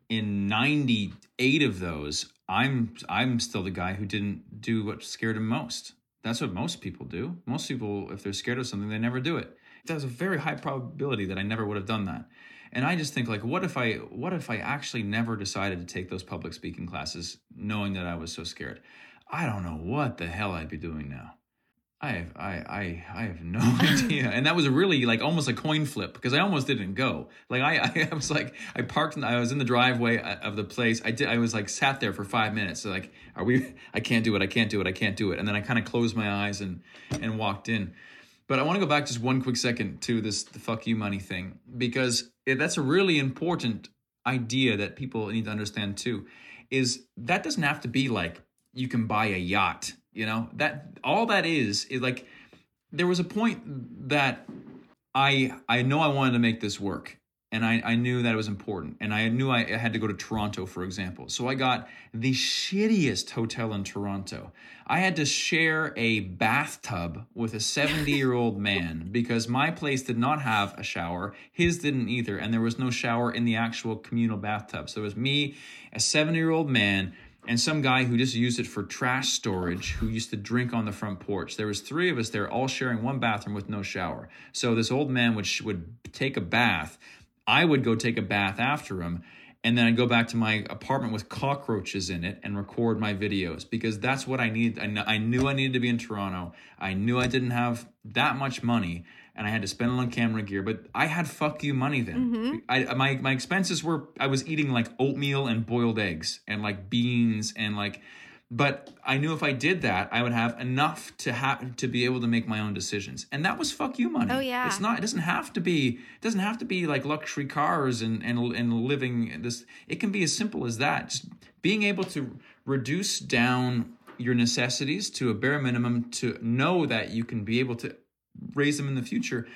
In 98 of those, I'm I'm still the guy who didn't do what scared him most. That's what most people do. Most people, if they're scared of something, they never do it. There's a very high probability that I never would have done that. And I just think like, what if I what if I actually never decided to take those public speaking classes, knowing that I was so scared? I don't know what the hell I'd be doing now. I have I I I have no idea. And that was really like almost a coin flip because I almost didn't go. Like I I was like I parked and I was in the driveway uh, of the place. I did I was like sat there for 5 minutes. So like are we I can't do it. I can't do it. I can't do it. And then I kind of closed my eyes and and walked in. But I want to go back just one quick second to this the fuck you money thing because it, that's a really important idea that people need to understand too is that doesn't have to be like you can buy a yacht you know? That all that is is like there was a point that i i know i wanted to make this work and I, I knew that it was important and i knew I, I had to go to toronto for example. So i got the shittiest hotel in toronto. I had to share a bathtub with a 70 year old man because my place did not have a shower. His didn't either and there was no shower in the actual communal bathtub. So it was me a 70 year old man and some guy who just used it for trash storage who used to drink on the front porch. There was three of us there all sharing one bathroom with no shower. So this old man would would take a bath. I would go take a bath after him and then i'd go back to my apartment with cockroaches in it and record my videos because that's what i needed i, kn- I knew i needed to be in toronto. I knew i didn't have that much money and I had to spend it on camera gear, but I had fuck you money then. Mm-hmm. I my my expenses were I was eating like oatmeal and boiled eggs and like beans and like but I knew if I did that, I would have enough to have to be able to make my own decisions. And that was fuck you money. Oh, yeah. It's not it doesn't have to be it doesn't have to be like luxury cars and and and living this it can be as simple as that. Just being able to reduce down your necessities to a bare minimum to know that you can be able to raise them in the future.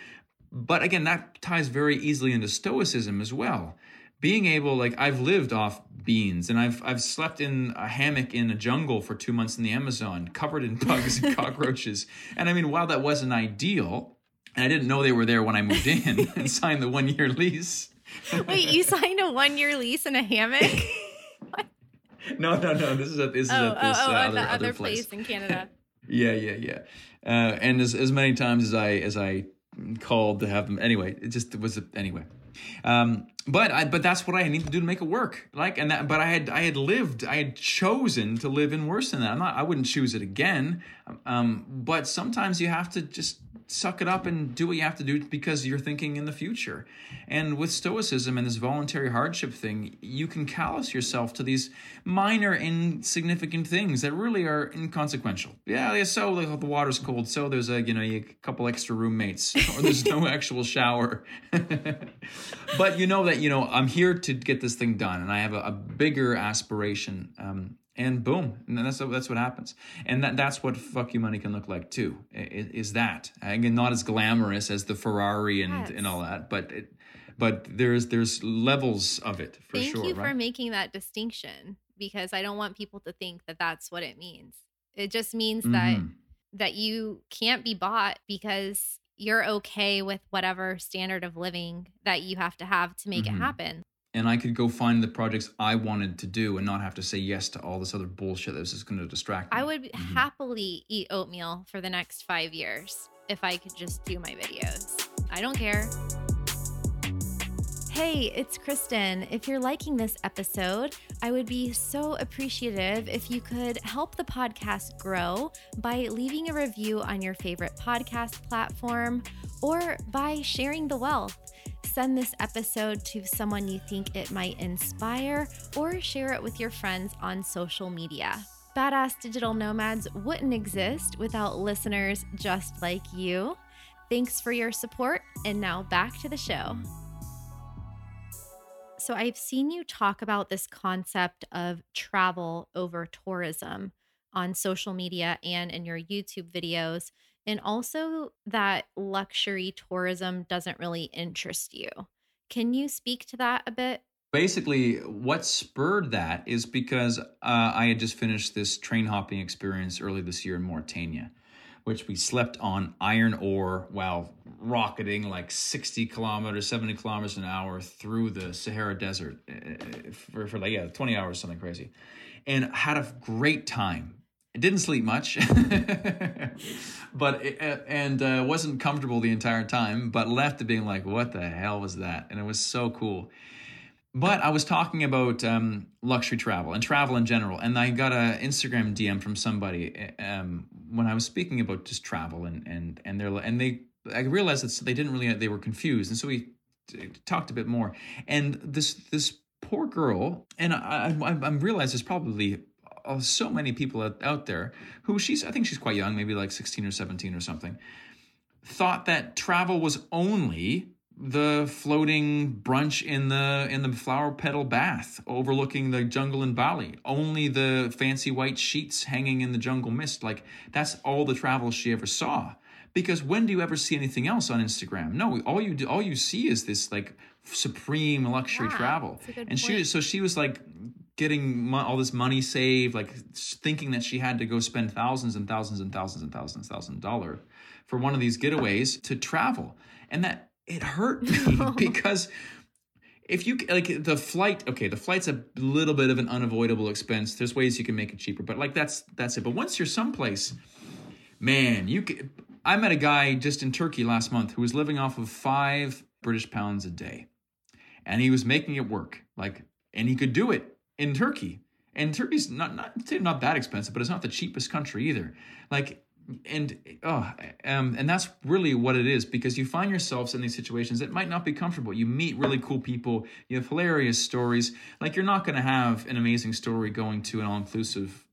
But again, that ties very easily into stoicism as well being able like I've lived off beans and I've I've slept in a hammock in a jungle for 2 months in the Amazon covered in bugs and cockroaches. And I mean while that wasn't ideal and I didn't know they were there when I moved in and signed the 1 year lease. Wait, you signed a 1 year lease in a hammock? no, no, no. This is a this is oh, at this oh, oh, uh, other, the other other place. place in Canada. Yeah, yeah, yeah. Uh, and as as many times as I as I called to have them anyway, it just was a, anyway. Um, but I, but that's what I need to do to make it work. Like, and that, but I had, I had lived, I had chosen to live in worse than that. I'm not, I wouldn't choose it again. Um, but sometimes you have to just suck it up and do what you have to do because you're thinking in the future. And with stoicism and this voluntary hardship thing, you can callous yourself to these minor, insignificant things that really are inconsequential. Yeah, so the water's cold, so there's a you know a couple extra roommates, or there's no actual shower. but you know that you know I'm here to get this thing done, and I have a, a bigger aspiration. Um, and boom and that's that's what happens and that that's what fuck you money can look like too is that again not as glamorous as the ferrari and Yes. and all that but it, but there's there's levels of it for sure. Thank sure you for making that distinction because I don't want people to think that that's what it means. It just means that Mhm. that you can't be bought because you're okay with whatever standard of living that you have to have to make Mhm. it happen. And i could go find the projects i wanted to do and not have to say yes to all this other bullshit that was just going to distract me I would Mhm. happily eat oatmeal for the next 5 years if I could just do my videos. I don't care. Hey, it's Kristin. If you're liking this episode, I would be so appreciative if you could help the podcast grow by leaving a review on your favorite podcast platform or by sharing the wealth. Send this episode to someone you think it might inspire or share it with your friends on social media. Badass Digital Nomads wouldn't exist without listeners just like you. Thanks for your support, and now back to the show. So, I've seen you talk about this concept of travel over tourism on social media and in your YouTube videos, and also that luxury tourism doesn't really interest you. Can you speak to that a bit? basically what spurred that is because uh, i had just finished this train hopping experience early this year in mauritania which we slept on iron ore while rocketing like 60 kilometers 70 kilometers an hour through the sahara desert uh, for, for like yeah 20 hours something crazy and had a great time didn't sleep much. But it, uh, and uh, wasn't comfortable the entire time but left it being like what the hell was that? And it was so cool. But I was talking about um, luxury travel and travel in general, and I got a Instagram DM from somebody um, when I was speaking about just travel and and and they're and they I realized that they didn't really they were confused, and so we talked a bit more. And this this poor girl, and I I, I realized there's probably uh, so many people out, out there who she's I think she's quite young, maybe like 16 or 17 or something, thought that travel was only the floating brunch in the in the flower petal bath overlooking the jungle in Bali. Only the fancy white sheets hanging in the jungle mist. Like that's all the travel she ever saw. Because when do you ever see anything else on Instagram? No, all you do, all you see is this like supreme luxury Yeah, travel. that's a good And she so she was like getting mo- all this money saved, like thinking that she had to go spend thousands and thousands and thousands and thousands and thousands of dollars for one of these getaways to travel. And that it hurt me because if you like the flight, okay, the flight's a little bit of an unavoidable expense. There's ways you can make it cheaper, but like that's that's it. But once you're someplace, man, you can, I met a guy just in Turkey last month who was living off of five British pounds a day, and he was making it work. Like, and he could do it in Turkey. And Turkey's not not not that expensive, but it's not the cheapest country either. Like, and oh, um, and that's really what it is because you find yourselves in these situations that might not be comfortable. You meet really cool people. You have hilarious stories. Like, you're not going to have an amazing story going to an all inclusive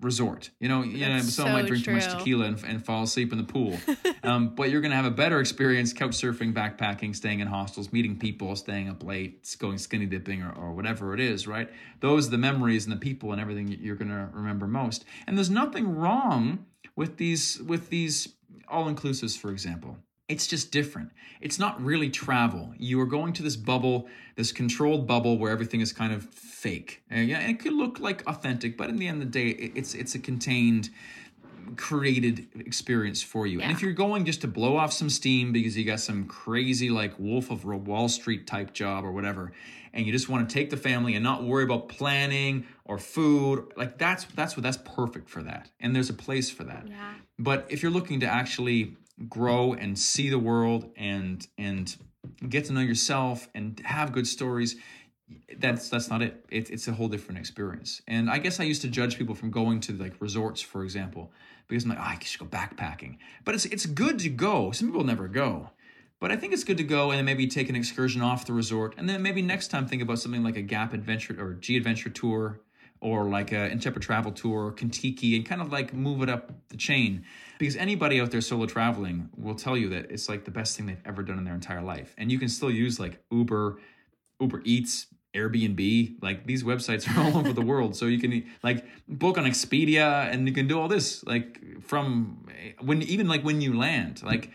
resort. You know, you know, someone so might drink too much tequila and, and fall asleep in the pool. um, but you're going to have a better experience couch surfing, backpacking, staying in hostels, meeting people, staying up late, going skinny dipping, or, or whatever it is, right? Those are the memories and the people and everything you're going to remember most. And there's nothing wrong with these with these all inclusives, for example. It's just different. It's not really travel. You are going to this bubble, this controlled bubble where everything is kind of fake. And yeah, it could look like authentic, but in the end of the day, it's it's a contained, created experience for you. And if you're going just to blow off some steam because you got some crazy like Wolf of Wall Street type job or whatever, and you just want to take the family and not worry about planning or food, like that's that's what that's perfect for that. And there's a place for that. Yeah. But if you're looking to actually grow and see the world and and get to know yourself and have good stories, that's that's not it. it. It's a whole different experience. And I guess I used to judge people from going to like resorts, for example, because I'm like, oh, I should go backpacking. But it's it's good to go. Some people never go. But I think it's good to go and maybe take an excursion off the resort. And then maybe next time think about something like a Gap Adventure or G Adventure Tour or like a Intrepid Travel Tour Kentucky and kind of like move it up the chain. Because anybody out there solo traveling will tell you that it's like the best thing they've ever done in their entire life. And you can still use like Uber, Uber Eats, Airbnb, like these websites are all over the world. So you can like book on Expedia and you can do all this like from when even like when you land. Like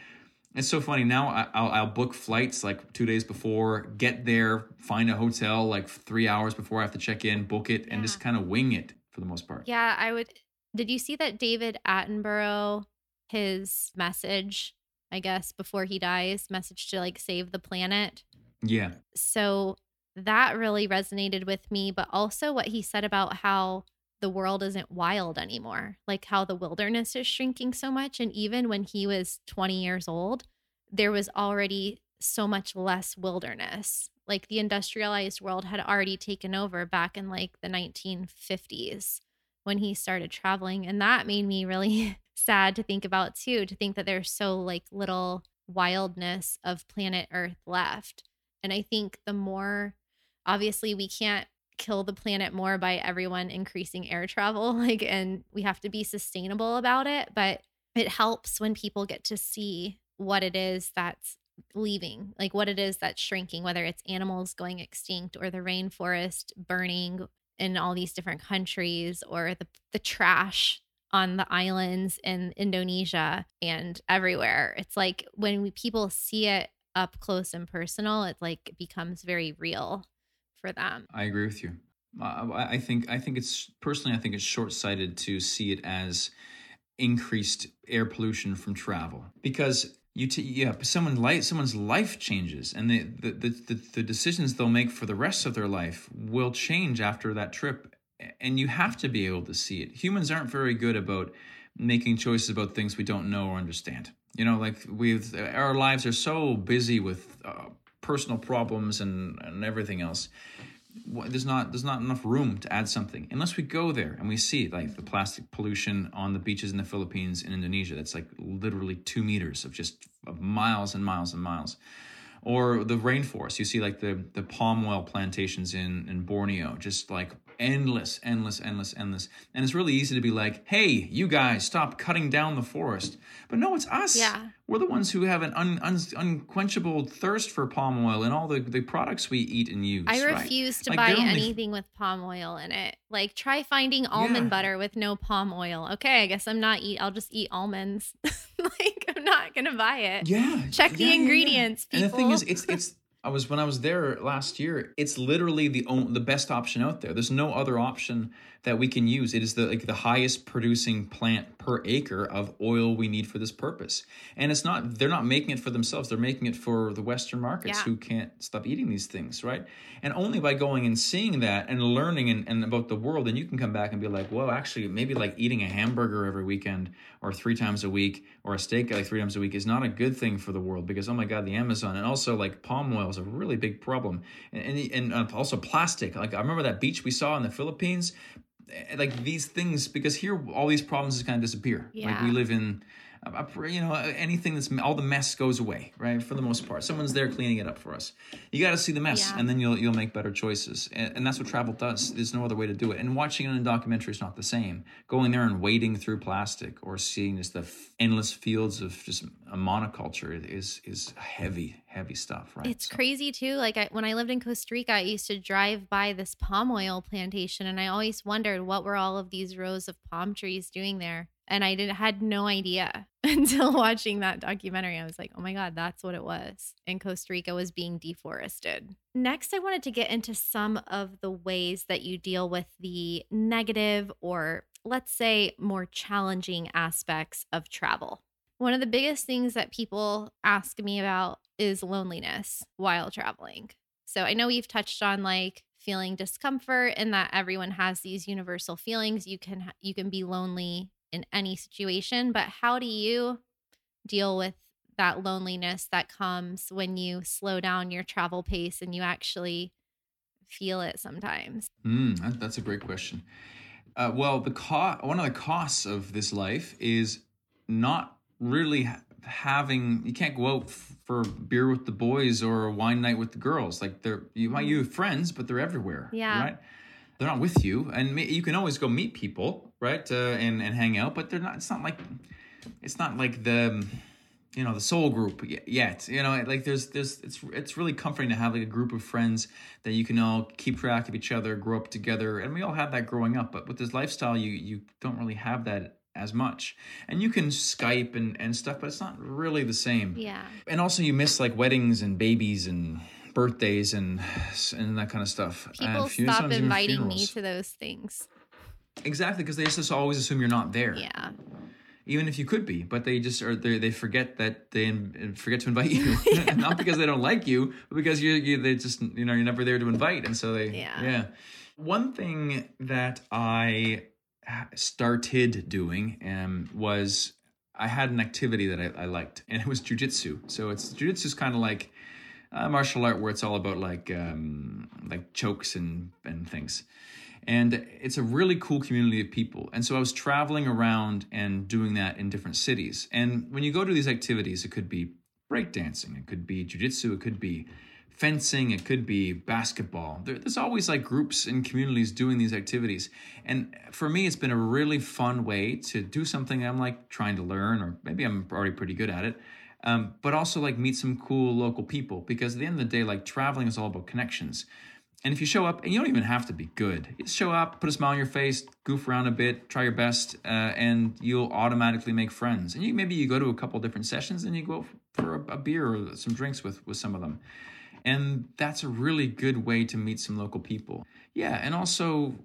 it's so funny now. I- I'll, I'll book flights like two days before, get there, find a hotel like three hours before I have to check in, book it, and just kind of wing it for the most part. Yeah, I would. Did you see that David Attenborough, his message, I guess, before he dies, message to like save the planet? Yeah, So that really resonated with me, but also what he said about how the world isn't wild anymore, like how the wilderness is shrinking so much. And even when he was 20 years old, there was already so much less wilderness. Like the industrialized world had already taken over back in like the 1950s when he started traveling. And that made me really sad to think about too, to think that there's so like little wildness of planet Earth left. And I think the more, obviously, we can't kill the planet more by everyone increasing air travel, like, and we have to be sustainable about it. But it helps when people get to see what it is that's leaving, like what it is that's shrinking, whether it's animals going extinct or the rainforest burning in all these different countries or the, the trash on the islands in Indonesia and everywhere. It's like when we, people see it up close and personal, it like becomes very real for them. I agree with you. Uh, I think I think it's personally I think it's short sighted to see it as increased air pollution from travel because you t- yeah someone life someone's life changes and the the, the the the decisions they'll make for the rest of their life will change after that trip and you have to be able to see it humans aren't very good about making choices about things we don't know or understand you know like we've our lives are so busy with uh, personal problems and and everything else there's not there's not enough room to add something. Unless we go there and we see like the plastic pollution on the beaches in the Philippines and Indonesia that's like literally two meters of just of miles and miles and miles. Or the rainforest. You see like the the palm oil plantations in in Borneo just like endless endless endless endless and it's really easy to be like hey you guys stop cutting down the forest but no it's us Yeah. we're the ones who have an un, un, unquenchable thirst for palm oil and all the, the products we eat and use. I right? refuse to Like, buy only- anything with palm oil in it. Like try finding almond Yeah. butter with no palm oil. Okay, I guess I'm not eat I'll just eat almonds. like I'm not going to buy it. Yeah. Check the yeah, yeah, yeah. ingredients, And the thing is, it's it's. I was when I was there last year. It's literally the on, the best option out there. There's no other option that we can use. It is the like the highest producing plant per acre of oil we need for this purpose. And it's not they're not making it for themselves. They're making it for the Western markets Yeah. who can't stop eating these things, right? And only by going and seeing that and learning and, and about the world, then you can come back and be like, well, actually, maybe like eating a hamburger every weekend or three times a week or a steak like three times a week is not a good thing for the world because oh my god, the Amazon and also like palm oil is a really big problem, and and, and uh, also plastic. Like I remember that beach we saw in the Philippines, Eh, like these things because here all these problems just kind of disappear. Like Yeah. we live in you know, anything that's all the mess goes away, right? For the most part, someone's there cleaning it up for us. You got to see the mess, Yeah. and then you'll you'll make better choices, and, and that's what travel does. There's no other way to do it. And watching it in a documentary is not the same. Going there and wading through plastic or seeing just the f- endless fields of just a monoculture is is heavy, heavy stuff, right? It's So- crazy too. Like I, when I lived in Costa Rica, I used to drive by this palm oil plantation, and I always wondered what were all of these rows of palm trees doing there. And I did had no idea until watching that documentary. I was like, "Oh my god, that's what it was." And Costa Rica was being deforested. Next, I wanted to get into some of the ways that you deal with the negative or let's say more challenging aspects of travel. One of the biggest things that people ask me about is loneliness while traveling. So I know we've touched on like feeling discomfort and that everyone has these universal feelings. You can you can be lonely in any situation, but how do you deal with that loneliness that comes when you slow down your travel pace and you actually feel it sometimes? Mm, that's a great question. Uh, well, the co- one of the costs of this life is not really ha- having. You can't go out f- for beer with the boys or a wine night with the girls. Like they're you might you have friends, but they're everywhere. Yeah. right. They're not with you, and you can always go meet people, right, uh, and and hang out. But they're not. It's not like it's not like the you know the soul group yet you know like there's there's it's it's really comforting to have like a group of friends that you can all keep track of each other grow up together and we all had that growing up but with this lifestyle you you don't really have that as much and you can skype and and stuff but it's not really the same Yeah. and also you miss like weddings and babies and birthdays and and that kind of stuff People and stop inviting me to those things. exactly because they just always assume you're not there Yeah. even if you could be, but they just are they, they forget that they forget to invite you, not because they don't like you, but because you you they just you know you're never there to invite, and so they Yeah. yeah. One thing that I started doing um, was I had an activity that I, I liked, and it was jujitsu. So it's jujitsu is kind of like uh, martial art where it's all about like um, like chokes and and things. And it's a really cool community of people. And so i was traveling around and doing that in different cities. And when you go to these activities it could be breakdancing it could be jiu-jitsu it could be fencing it could be basketball. There, there's always like groups and communities doing these activities. And for me it's been a really fun way to do something i'm like trying to learn or maybe i'm already pretty good at it um, but also like meet some cool local people because at the end of the day like traveling is all about connections and if you show up, and you don't even have to be good, just show up, put a smile on your face, goof around a bit, try your best, uh, and you'll automatically make friends. And you maybe you go to a couple different sessions, and you go for a, a beer or some drinks with with some of them, and that's a really good way to meet some local people. Yeah, and also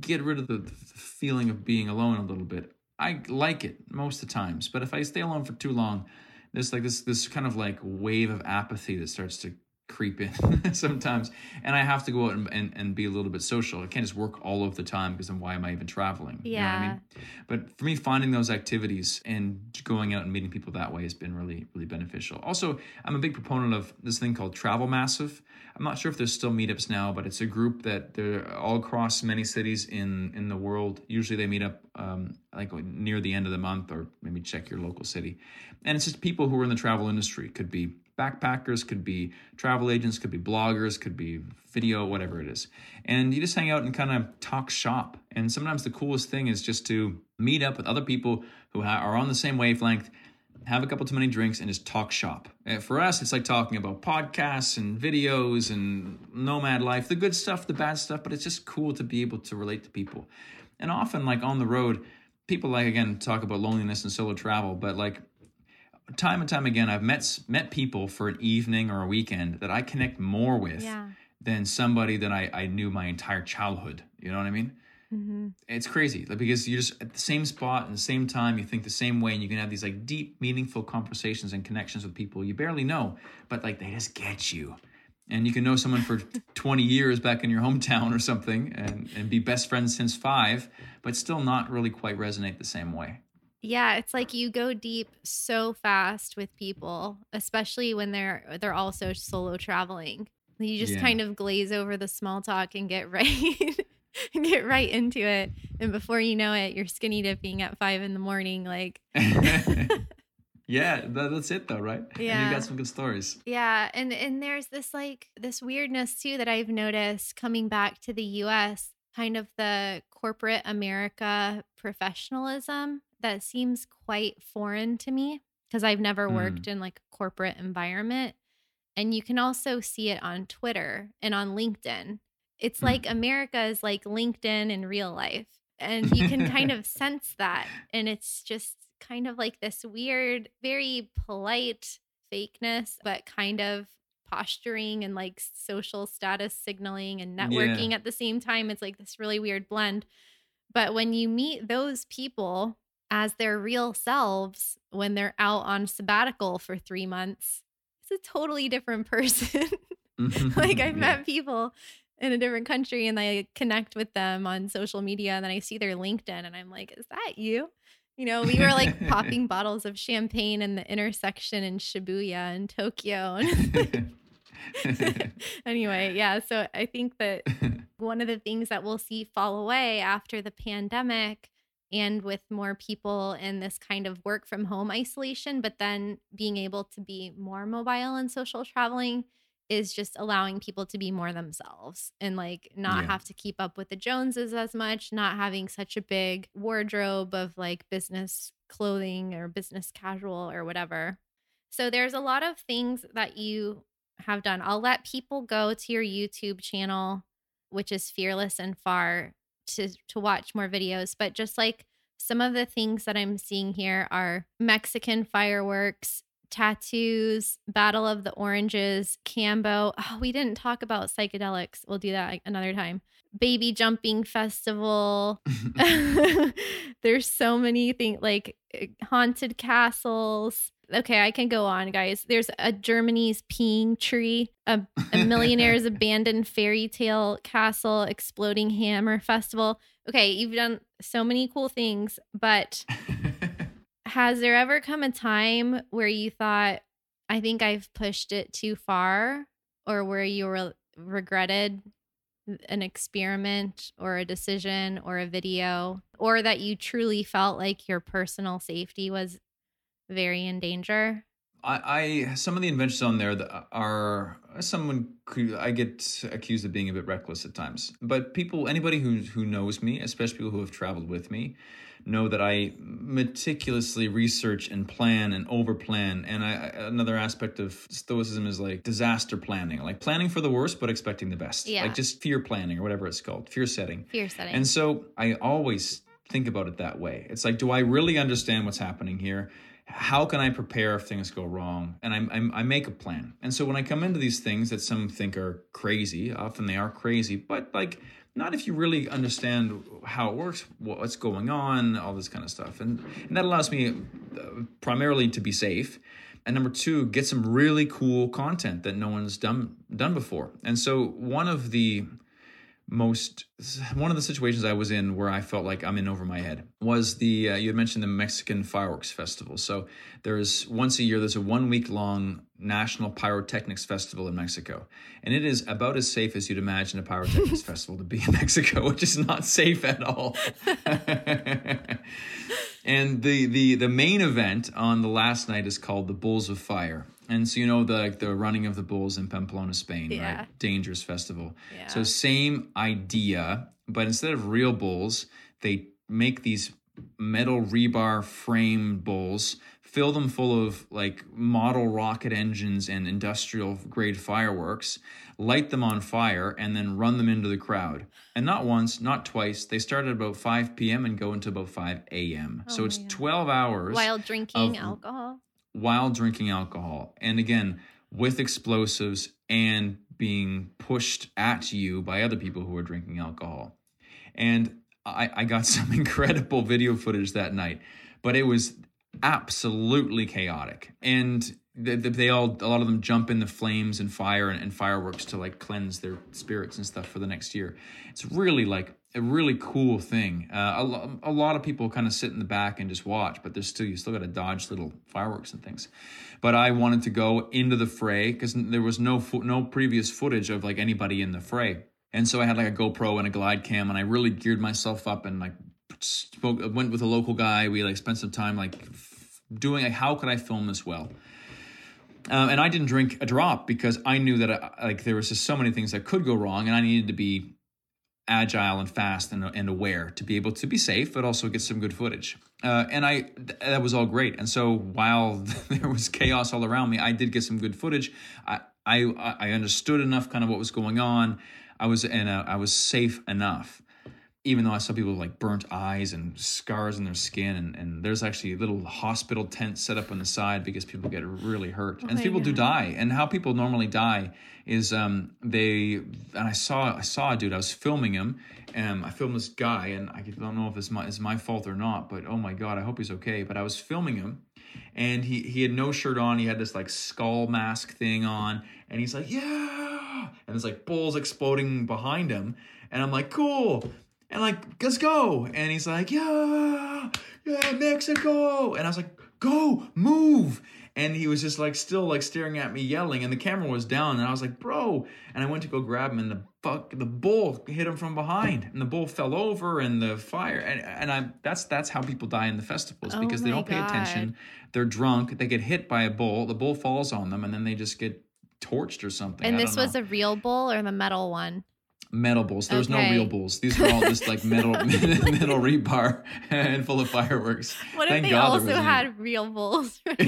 get rid of the, the feeling of being alone a little bit. I like it most of the times, but if I stay alone for too long, there's like this this kind of like wave of apathy that starts to creep in sometimes. And i have to go out and, and, and be a little bit social. I can't just work all of the time because then why am i even traveling? You know what i mean? But for me finding those activities and going out and meeting people that way has been really really beneficial. Also i'm a big proponent of this thing called travel massive. I'm not sure if there's still meetups now but it's a group that they're all across many cities in in the world. Usually they meet up um, like near the end of the month or maybe check your local city. And it's just people who are in the travel industry. Could be backpackers could be travel agents could be bloggers could be video whatever it is and you just hang out and kind of talk shop and sometimes the coolest thing is just to meet up with other people who are on the same wavelength have a couple too many drinks and just talk shop. And for us, it's like talking about podcasts and videos and nomad life, the good stuff, the bad stuff, but it's just cool to be able to relate to people. And often, like on the road, people like again talk about loneliness and solo travel, but like time and time again, I've met met people for an evening or a weekend that I connect more with Yeah. than somebody that I, I knew my entire childhood. You know what I mean? hmm it's crazy like, because you're just at the same spot and the same time you think the same way and you can have these like deep meaningful conversations and connections with people you barely know but like they just get you and you can know someone for 20 years back in your hometown or something and, and be best friends since five but still not really quite resonate the same way Yeah, it's like you go deep so fast with people, especially when they're they're also solo traveling. You just Yeah. kind of glaze over the small talk and get right get right into it. and before you know it, you're skinny dipping at five in the morning. Like, yeah, that, that's it though, right? Yeah. And you got some good stories. yeah, and and there's this like this weirdness too that I've noticed coming back to the U.S. Kind of the corporate America professionalism that seems quite foreign to me because I've never Mm. worked in like a corporate environment. And you can also see it on Twitter and on LinkedIn. It's Mm. like America is like LinkedIn in real life. And you can kind of sense that. And it's just kind of like this weird, very polite fakeness, but kind of posturing and like social status signaling and Yeah. networking at the same time. It's like this really weird blend. But when you meet those people as their real selves when they're out on sabbatical for three months, it's a totally different person. like I've met people in a different country and I connect with them on social media and then I see their LinkedIn and I'm like, is that you? You know, we were like popping bottles of champagne in the intersection in Shibuya in Tokyo. anyway, yeah. So I think that one of the things that we'll see fall away after the pandemic and with more people in this kind of work from home isolation, but then being able to be more mobile and social traveling is just allowing people to be more themselves and like not Yeah. have to keep up with the Joneses as much, not having such a big wardrobe of like business clothing or business casual or whatever. So there's a lot of things that you have done. I'll let people go to your YouTube channel, which is Fearless and Far, to to watch more videos. But just like some of the things that I'm seeing here are Mexican fireworks, tattoos, Battle of the Oranges, Kambo. Oh, we didn't talk about psychedelics. We'll do that another time. Baby jumping festival. There's so many things like uh, haunted castles. Okay, I can go on, guys. There's a Germany's peeing tree, a, a millionaire's abandoned fairy tale castle, exploding hammer festival. Okay, you've done so many cool things, but has there ever come a time where you thought, I think I've pushed it too far, or where you re- regretted an experiment or a decision or a video, or that you truly felt like your personal safety was very in danger? I, I some of the inventions on there that are someone could I get accused of being a bit reckless at times. But people, anybody who who knows me, especially people who have traveled with me, know that I meticulously research and plan and overplan. And I, another aspect of stoicism is like disaster planning, like planning for the worst but expecting the best. Yeah. Like just fear planning or whatever it's called, fear setting. Fear setting. And so I always think about it that way. It's like, do I really understand what's happening here? How can I prepare if things go wrong? And I, I, I make a plan. And so when I come into these things that some think are crazy, often they are crazy, but like not if you really understand how it works, what's going on, all this kind of stuff. And, and that allows me uh, primarily to be safe. And number two, get some really cool content that no one's done done before. And so one of the most one of the situations I was in where I felt like I'm in over my head was the uh, you had mentioned the Mexican fireworks festival. So there's once a year there's a one week long national pyrotechnics festival in Mexico, and it is about as safe as you'd imagine a pyrotechnics festival to be in Mexico, which is not safe at all. and the the the main event on the last night is called the Bulls of Fire. And so you know the the running of the bulls in Pamplona, Spain, Yeah. right? Dangerous festival. Yeah. So same idea, but instead of real bulls, they make these metal rebar frame bulls, fill them full of like model rocket engines and industrial grade fireworks, light them on fire, and then run them into the crowd. And not once, not twice. They start at about 5 p.m. and go into about 5 a.m. Oh, so Oh it's my God. 12 hours While drinking of- alcohol. While drinking alcohol. And again, with explosives and being pushed at you by other people who are drinking alcohol. And I, I got some incredible video footage that night, but it was absolutely chaotic. And they, they all, a lot of them jump in the flames and fire and, and fireworks to like cleanse their spirits and stuff for the next year. It's really like a really cool thing. Uh, a, a lot of people kind of sit in the back and just watch, but there's still you still got to dodge little fireworks and things. But I wanted to go into the fray because there was no fo- no previous footage of like anybody in the fray, and so I had like a GoPro and a glide cam, and I really geared myself up and like spoke went with a local guy. We like spent some time like f- doing like how could I film this well. Um, and I didn't drink a drop because I knew that I, like there was just so many things that could go wrong, and I needed to be agile and fast and, and aware to be able to be safe, but also get some good footage. Uh, and I th- that was all great. And so while there was chaos all around me, I did get some good footage. I I, I understood enough kind of what was going on. I was and I was safe enough even though I saw people with like burnt eyes and scars in their skin, and, and there's actually little hospital tents set up on the side because people get really hurt, Oh and people do die. And how people normally die is um, they and I saw I saw a dude. I was filming him, and I filmed this guy, and I don't know if it's my it's my fault or not, but oh my god, I hope he's okay. But I was filming him, and he he had no shirt on. He had this like skull mask thing on, and he's like, yeah, and there's like bulls exploding behind him, and I'm like, cool, and like, let's go, and he's like, yeah, yeah, Mexico, and I was like, go, move. And he was just like still like staring at me, yelling, and the camera was down, and I was like, "Bro!" And I went to go grab him, and the fuck, the bull hit him from behind, and the bull fell over, and the fire, and and I that's that's how people die in the festivals Oh because they don't pay God. attention. They're drunk, they get hit by a bull, the bull falls on them, and then they just get torched or something. And I this was a real bull or the metal one? Metal bulls. There was no real bulls. These were all just like metal metal rebar and full of fireworks. What Thank if they God also had real bulls?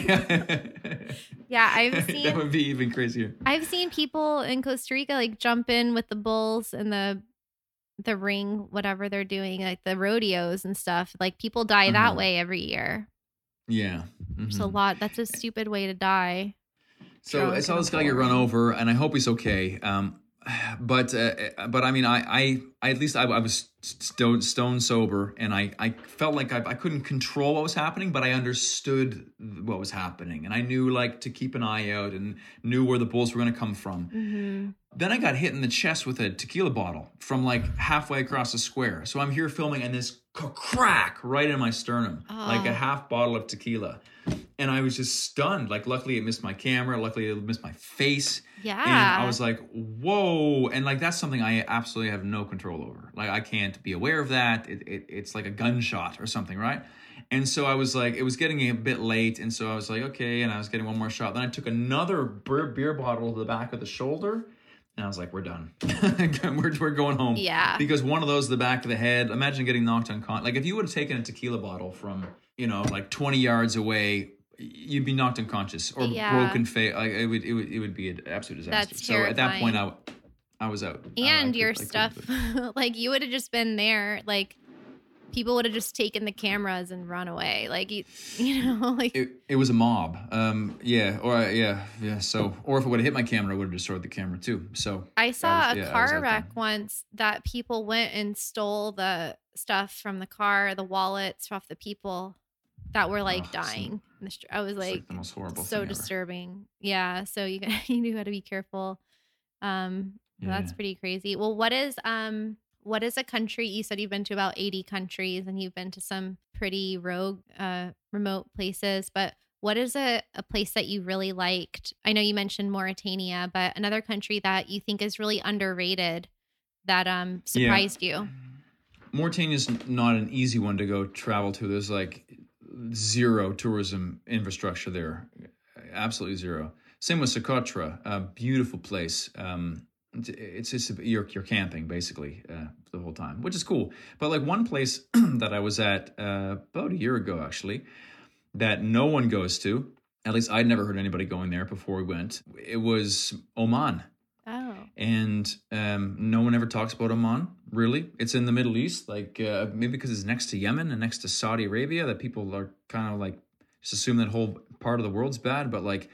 yeah, I've seen that would be even crazier. I've seen people in Costa Rica like jump in with the bulls and the the ring, whatever they're doing, like the rodeos and stuff. Like people die that Uh-huh. way every year. Yeah. It's a lot. That's a stupid way to die. So I saw this guy get run over, and I hope he's okay. Um, but uh, but I mean, I I, I at least I, I was stone stone sober, and I I felt like I, I couldn't control what was happening, but I understood what was happening, and I knew like to keep an eye out, and knew where the bulls were going to come from. hmm Then I got hit in the chest with a tequila bottle from like halfway across the square. So I'm here filming, and this crack right in my sternum, like Oh. a half bottle of tequila. And I was just stunned. Like, luckily, it missed my camera. Luckily, it missed my face. Yeah. And I was like, whoa. And like, that's something I absolutely have no control over. Like, I can't be aware of that. It, it, it's like a gunshot or something, right? And so I was like, it was getting a bit late. And so I was like, okay. And I was getting one more shot. Then I took another beer, beer bottle to the back of the shoulder. And I was like, we're done. we're, we're going home. Yeah. Because one of those the back of the head, imagine getting knocked unconscious. Like if you would have taken a tequila bottle from, you know, like 20 yards away, you'd be knocked unconscious or Yeah. broken face. Like it would, it would, it would be an absolute disaster. That's so at that point, I. I was out. I- I and your couldn't stuff, like you would have just been there. Like people would have just taken the cameras and run away. Like you, you know, like It, it was a mob. Um, yeah, or uh, yeah, yeah. So, or if it would have hit my camera, I would have destroyed the camera too. So, I saw was- a yeah, car wreck once that people went and stole the stuff from the car, the wallets off the people that were like Oh, dying. in the str- I was like, like the most horrible. so thing ever. disturbing. Yeah, so you you knew how to be careful. Um, that's pretty crazy. Well, what is um what is a country? You said you've been to about eighty countries and you've been to some pretty rogue, uh, remote places. But what is a, a place that you really liked? I know you mentioned Mauritania, but another country that you think is really underrated that um Yeah. surprised you. is not an easy one to go travel to. There's like zero tourism infrastructure there, absolutely zero. Same with Socotra, a beautiful place. Um, it's just you're you're camping basically uh, the whole time, which is cool. But like one place that I was at uh, about a year ago actually, that no one goes to. At least I'd never heard anybody going there before we went. It was Oman Oh, and um, no one ever talks about Oman. Really, it's in the Middle East. Like uh, maybe because it's next to Yemen and next to Saudi Arabia, that people are kind of like just assume that whole part of the world's bad. But like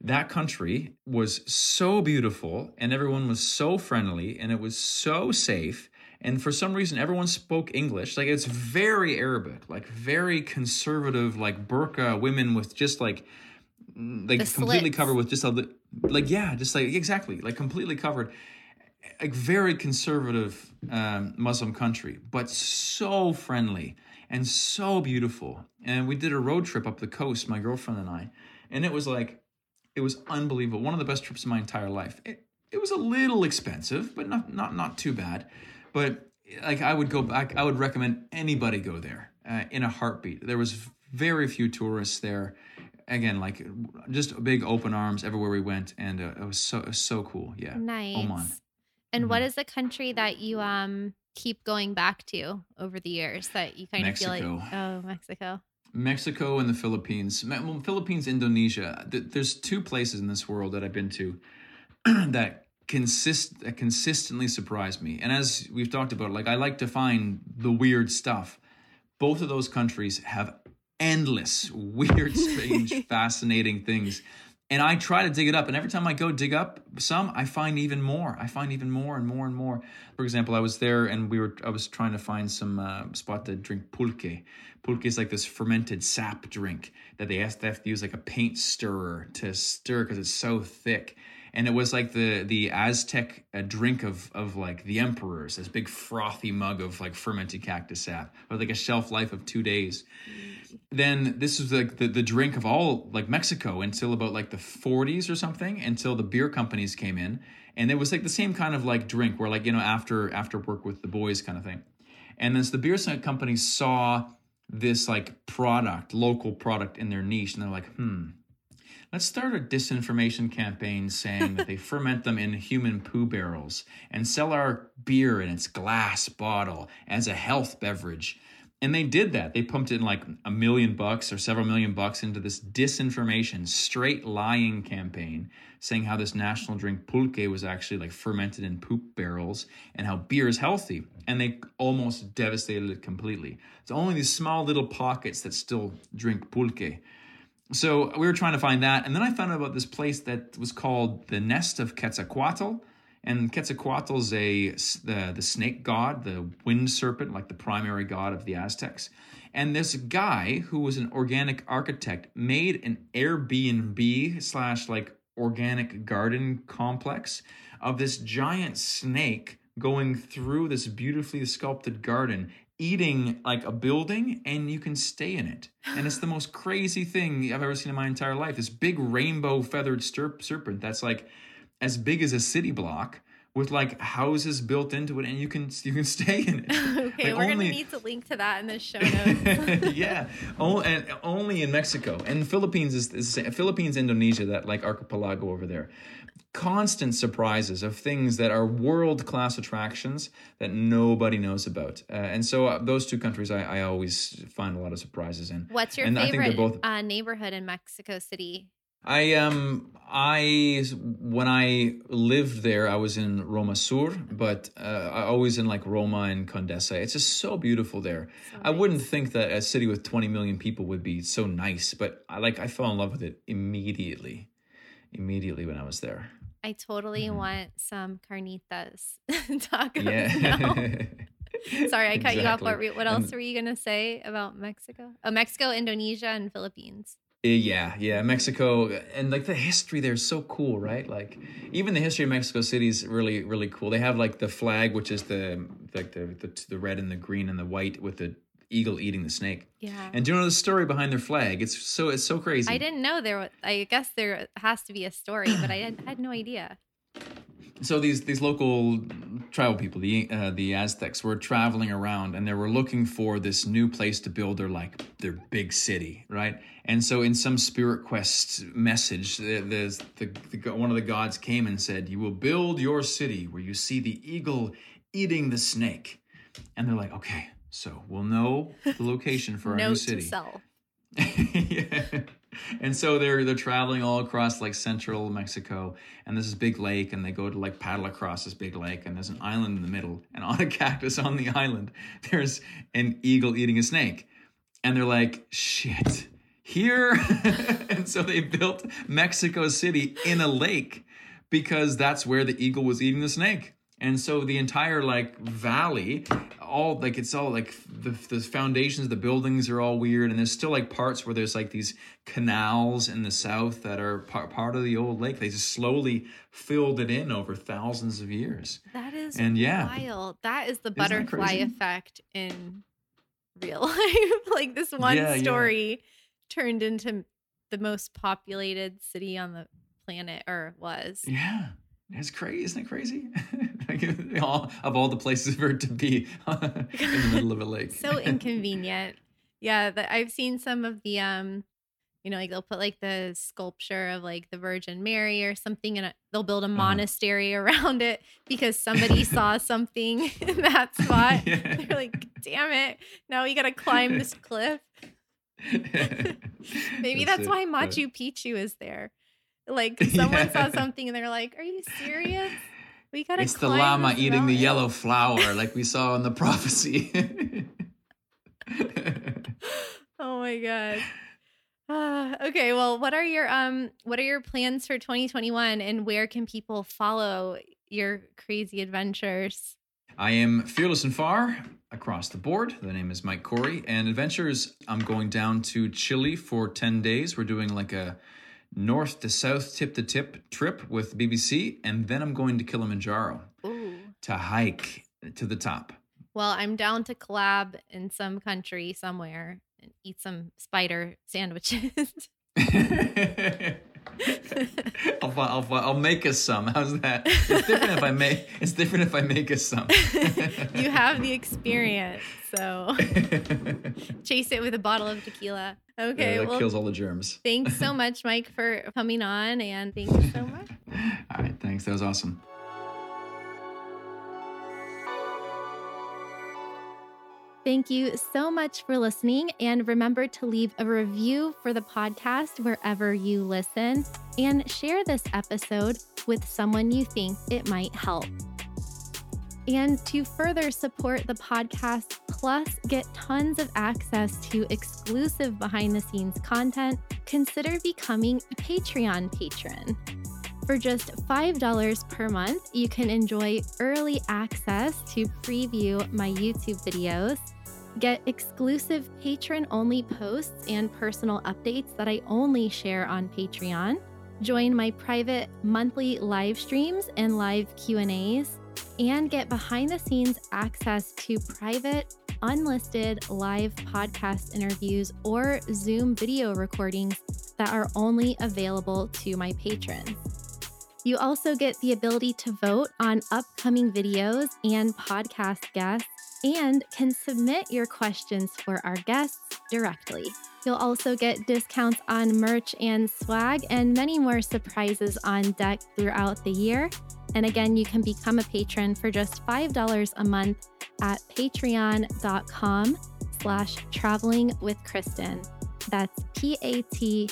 that country was so beautiful, and everyone was so friendly, and it was so safe. And for some reason, everyone spoke English. Like it's very Arabic, like very conservative, like burqa women with just like like completely covered with just a like yeah, just like exactly like completely covered, like very conservative um, Muslim country, but so friendly and so beautiful. And we did a road trip up the coast, my girlfriend and I, and it was like it was unbelievable. One of the best trips of my entire life. It, it was a little expensive, but not not not too bad. But like I would go back. I would recommend anybody go there uh, in a heartbeat. There was very few tourists there. Again, like just big open arms everywhere we went, and uh, it was so it was so cool. Yeah, Nice. Oman. And what Mhm. is the country that you um keep going back to over the years that you kind of feel like oh Mexico. Mexico and the Philippines. Well, Philippines, Indonesia. There's two places in this world that I've been to that consist that consistently surprise me. And as we've talked about, like I like to find the weird stuff. Both of those countries have endless weird, strange, fascinating things. And I try to dig it up. And every time I go dig up some, I find even more. I find even more and more and more. For example, I was there and we were I was trying to find some uh, spot to drink pulque. Pulque is like this fermented sap drink that they have, they have to use like a paint stirrer to stir because it's so thick. And it was like the the Aztec uh, drink of of like the emperors, this big frothy mug of like fermented cactus sap, with like a shelf life of two days then this was like the, the drink of all like Mexico until about like the 40s or something until the beer companies came in. And it was like the same kind of like drink where like you know after after work with the boys kind of thing. And then the beer companies saw this like product local product in their niche and they're like hmm let's start a disinformation campaign saying that they ferment them in human poo barrels and sell our beer in its glass bottle as a health beverage and they did that. They pumped in like a million bucks or several million bucks into this disinformation, straight lying campaign, saying how this national drink pulque was actually like fermented in poop barrels and how beer is healthy. And they almost devastated it completely. It's only these small little pockets that still drink pulque. So we were trying to find that. And then I found out about this place that was called the Nest of Quetzalcoatl. And Quetzalcoatl's a the, the snake god, the wind serpent, like the primary god of the Aztecs. And this guy who was an organic architect made an Airbnb slash like organic garden complex of this giant snake going through this beautifully sculpted garden eating like a building and you can stay in it and it's the most crazy thing i've ever seen in my entire life this big rainbow feathered serpent that's like as big as a city block with like houses built into it and you can you can stay in it okay, Like, we're only- gonna need to link to that in the show notes. yeah, only, and only in Mexico and Philippines is, is Philippines, Indonesia, that like archipelago over there. Constant surprises of things that are world class attractions that nobody knows about, uh, and so uh, those two countries I, I always find a lot of surprises in. What's your And I think favorite both- uh, neighborhood in Mexico City? I um I when I lived there I was in Roma Sur, but uh, I always in like Roma and Condesa. It's just so beautiful there. So I wouldn't think that a city with 20 million people would be so nice, but I like I fell in love with it immediately. Immediately when I was there. I totally Mhm. want some carnitas tacos Yeah. Sorry, I cut you off. What, what else And- were you gonna say about Mexico? Oh, Mexico, Indonesia, and Philippines. Yeah, yeah, Mexico and like the history there is so cool, right? Like even the history of Mexico City is really really cool. They have like the flag, which is the like the the, the red and the green and the white with the eagle eating the snake. Yeah. And do you know the story behind their flag? It's so it's so crazy. I didn't know there. Was, I guess there has to be a story, but I had, had no idea. so these these local tribal people, the uh, the Aztecs, were traveling around and they were looking for this new place to build their like their big city, right? And so in some spirit quest message, the, there's the, the one of the gods came and said, "You will build your city where you see the eagle eating the snake." And they're like, "Okay, so we'll know the location for our new city." yeah. And so they're they're traveling all across like central Mexico, and there's this big lake, and they go to like paddle across this big lake, and there's an island in the middle, and on a cactus on the island, there's an eagle eating a snake, and they're like, shit, here, and so they built Mexico City in a lake because that's where the eagle was eating the snake. And so the entire like valley, all like it's all like the the foundations the buildings are all weird, and there's still like parts where there's like these canals in the south that are part part of the old lake. They just slowly filled it in over thousands of years. That is And yeah. wild. That is the butterfly effect in real life. like this one Yeah, yeah. story turned into the most populated city on the planet, or was. Yeah, it's crazy, isn't it crazy? all, of all the places for it to be in the middle of a lake. so inconvenient. Yeah, the, I've seen some of the um you know, like they'll put like the sculpture of like the Virgin Mary or something, and they'll build a Uh-huh. monastery around it because somebody saw something in that spot. Yeah. They're like, damn it, now we gotta climb this cliff. Maybe that's, it, why but- Machu Picchu is there. Like someone saw something and they're like, "Are you serious? We gotta." It's the llama eating the yellow flower, like we saw in the prophecy. oh my god. Ah, okay, well, what are your um what are your plans for 2021 and where can people follow your crazy adventures? I am fearless and far across the board. The name is Mike Corey. And adventures, I'm going down to Chile for 10 days. We're doing like a north to south, tip to tip trip with BBC. And then I'm going to Kilimanjaro Ooh. to hike to the top. Well, I'm down to collab in some country somewhere and eat some spider sandwiches. I'll, I'll, I'll make us some. How's that? It's different if I make. It's different if I make us some. you have the experience, so chase it with a bottle of tequila. Okay, that well, kills all the germs. thanks so much, Mike, for coming on, and thank you so much. All right, thanks. That was awesome. Thank you so much for listening. And remember to leave a review for the podcast wherever you listen and share this episode with someone you think it might help. And to further support the podcast, plus get tons of access to exclusive behind the scenes content, consider becoming a Patreon patron. For just $5 per month, you can enjoy early access to preview my YouTube videos, get exclusive patron only posts and personal updates that I only share on Patreon, join my private monthly live streams and live Q&As, and get behind the scenes access to private unlisted live podcast interviews or Zoom video recordings that are only available to my patrons. You also get the ability to vote on upcoming videos and podcast guests and can submit your questions for our guests directly. You'll also get discounts on merch and swag and many more surprises on deck throughout the year. And again, you can become a patron for just $5 a month at patreon.com slash traveling with Kristin. That's P-A-T-R-E-O-N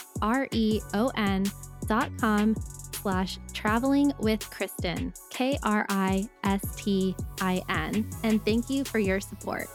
dot com slash traveling with Kristin, K R I S T I N. And thank you for your support.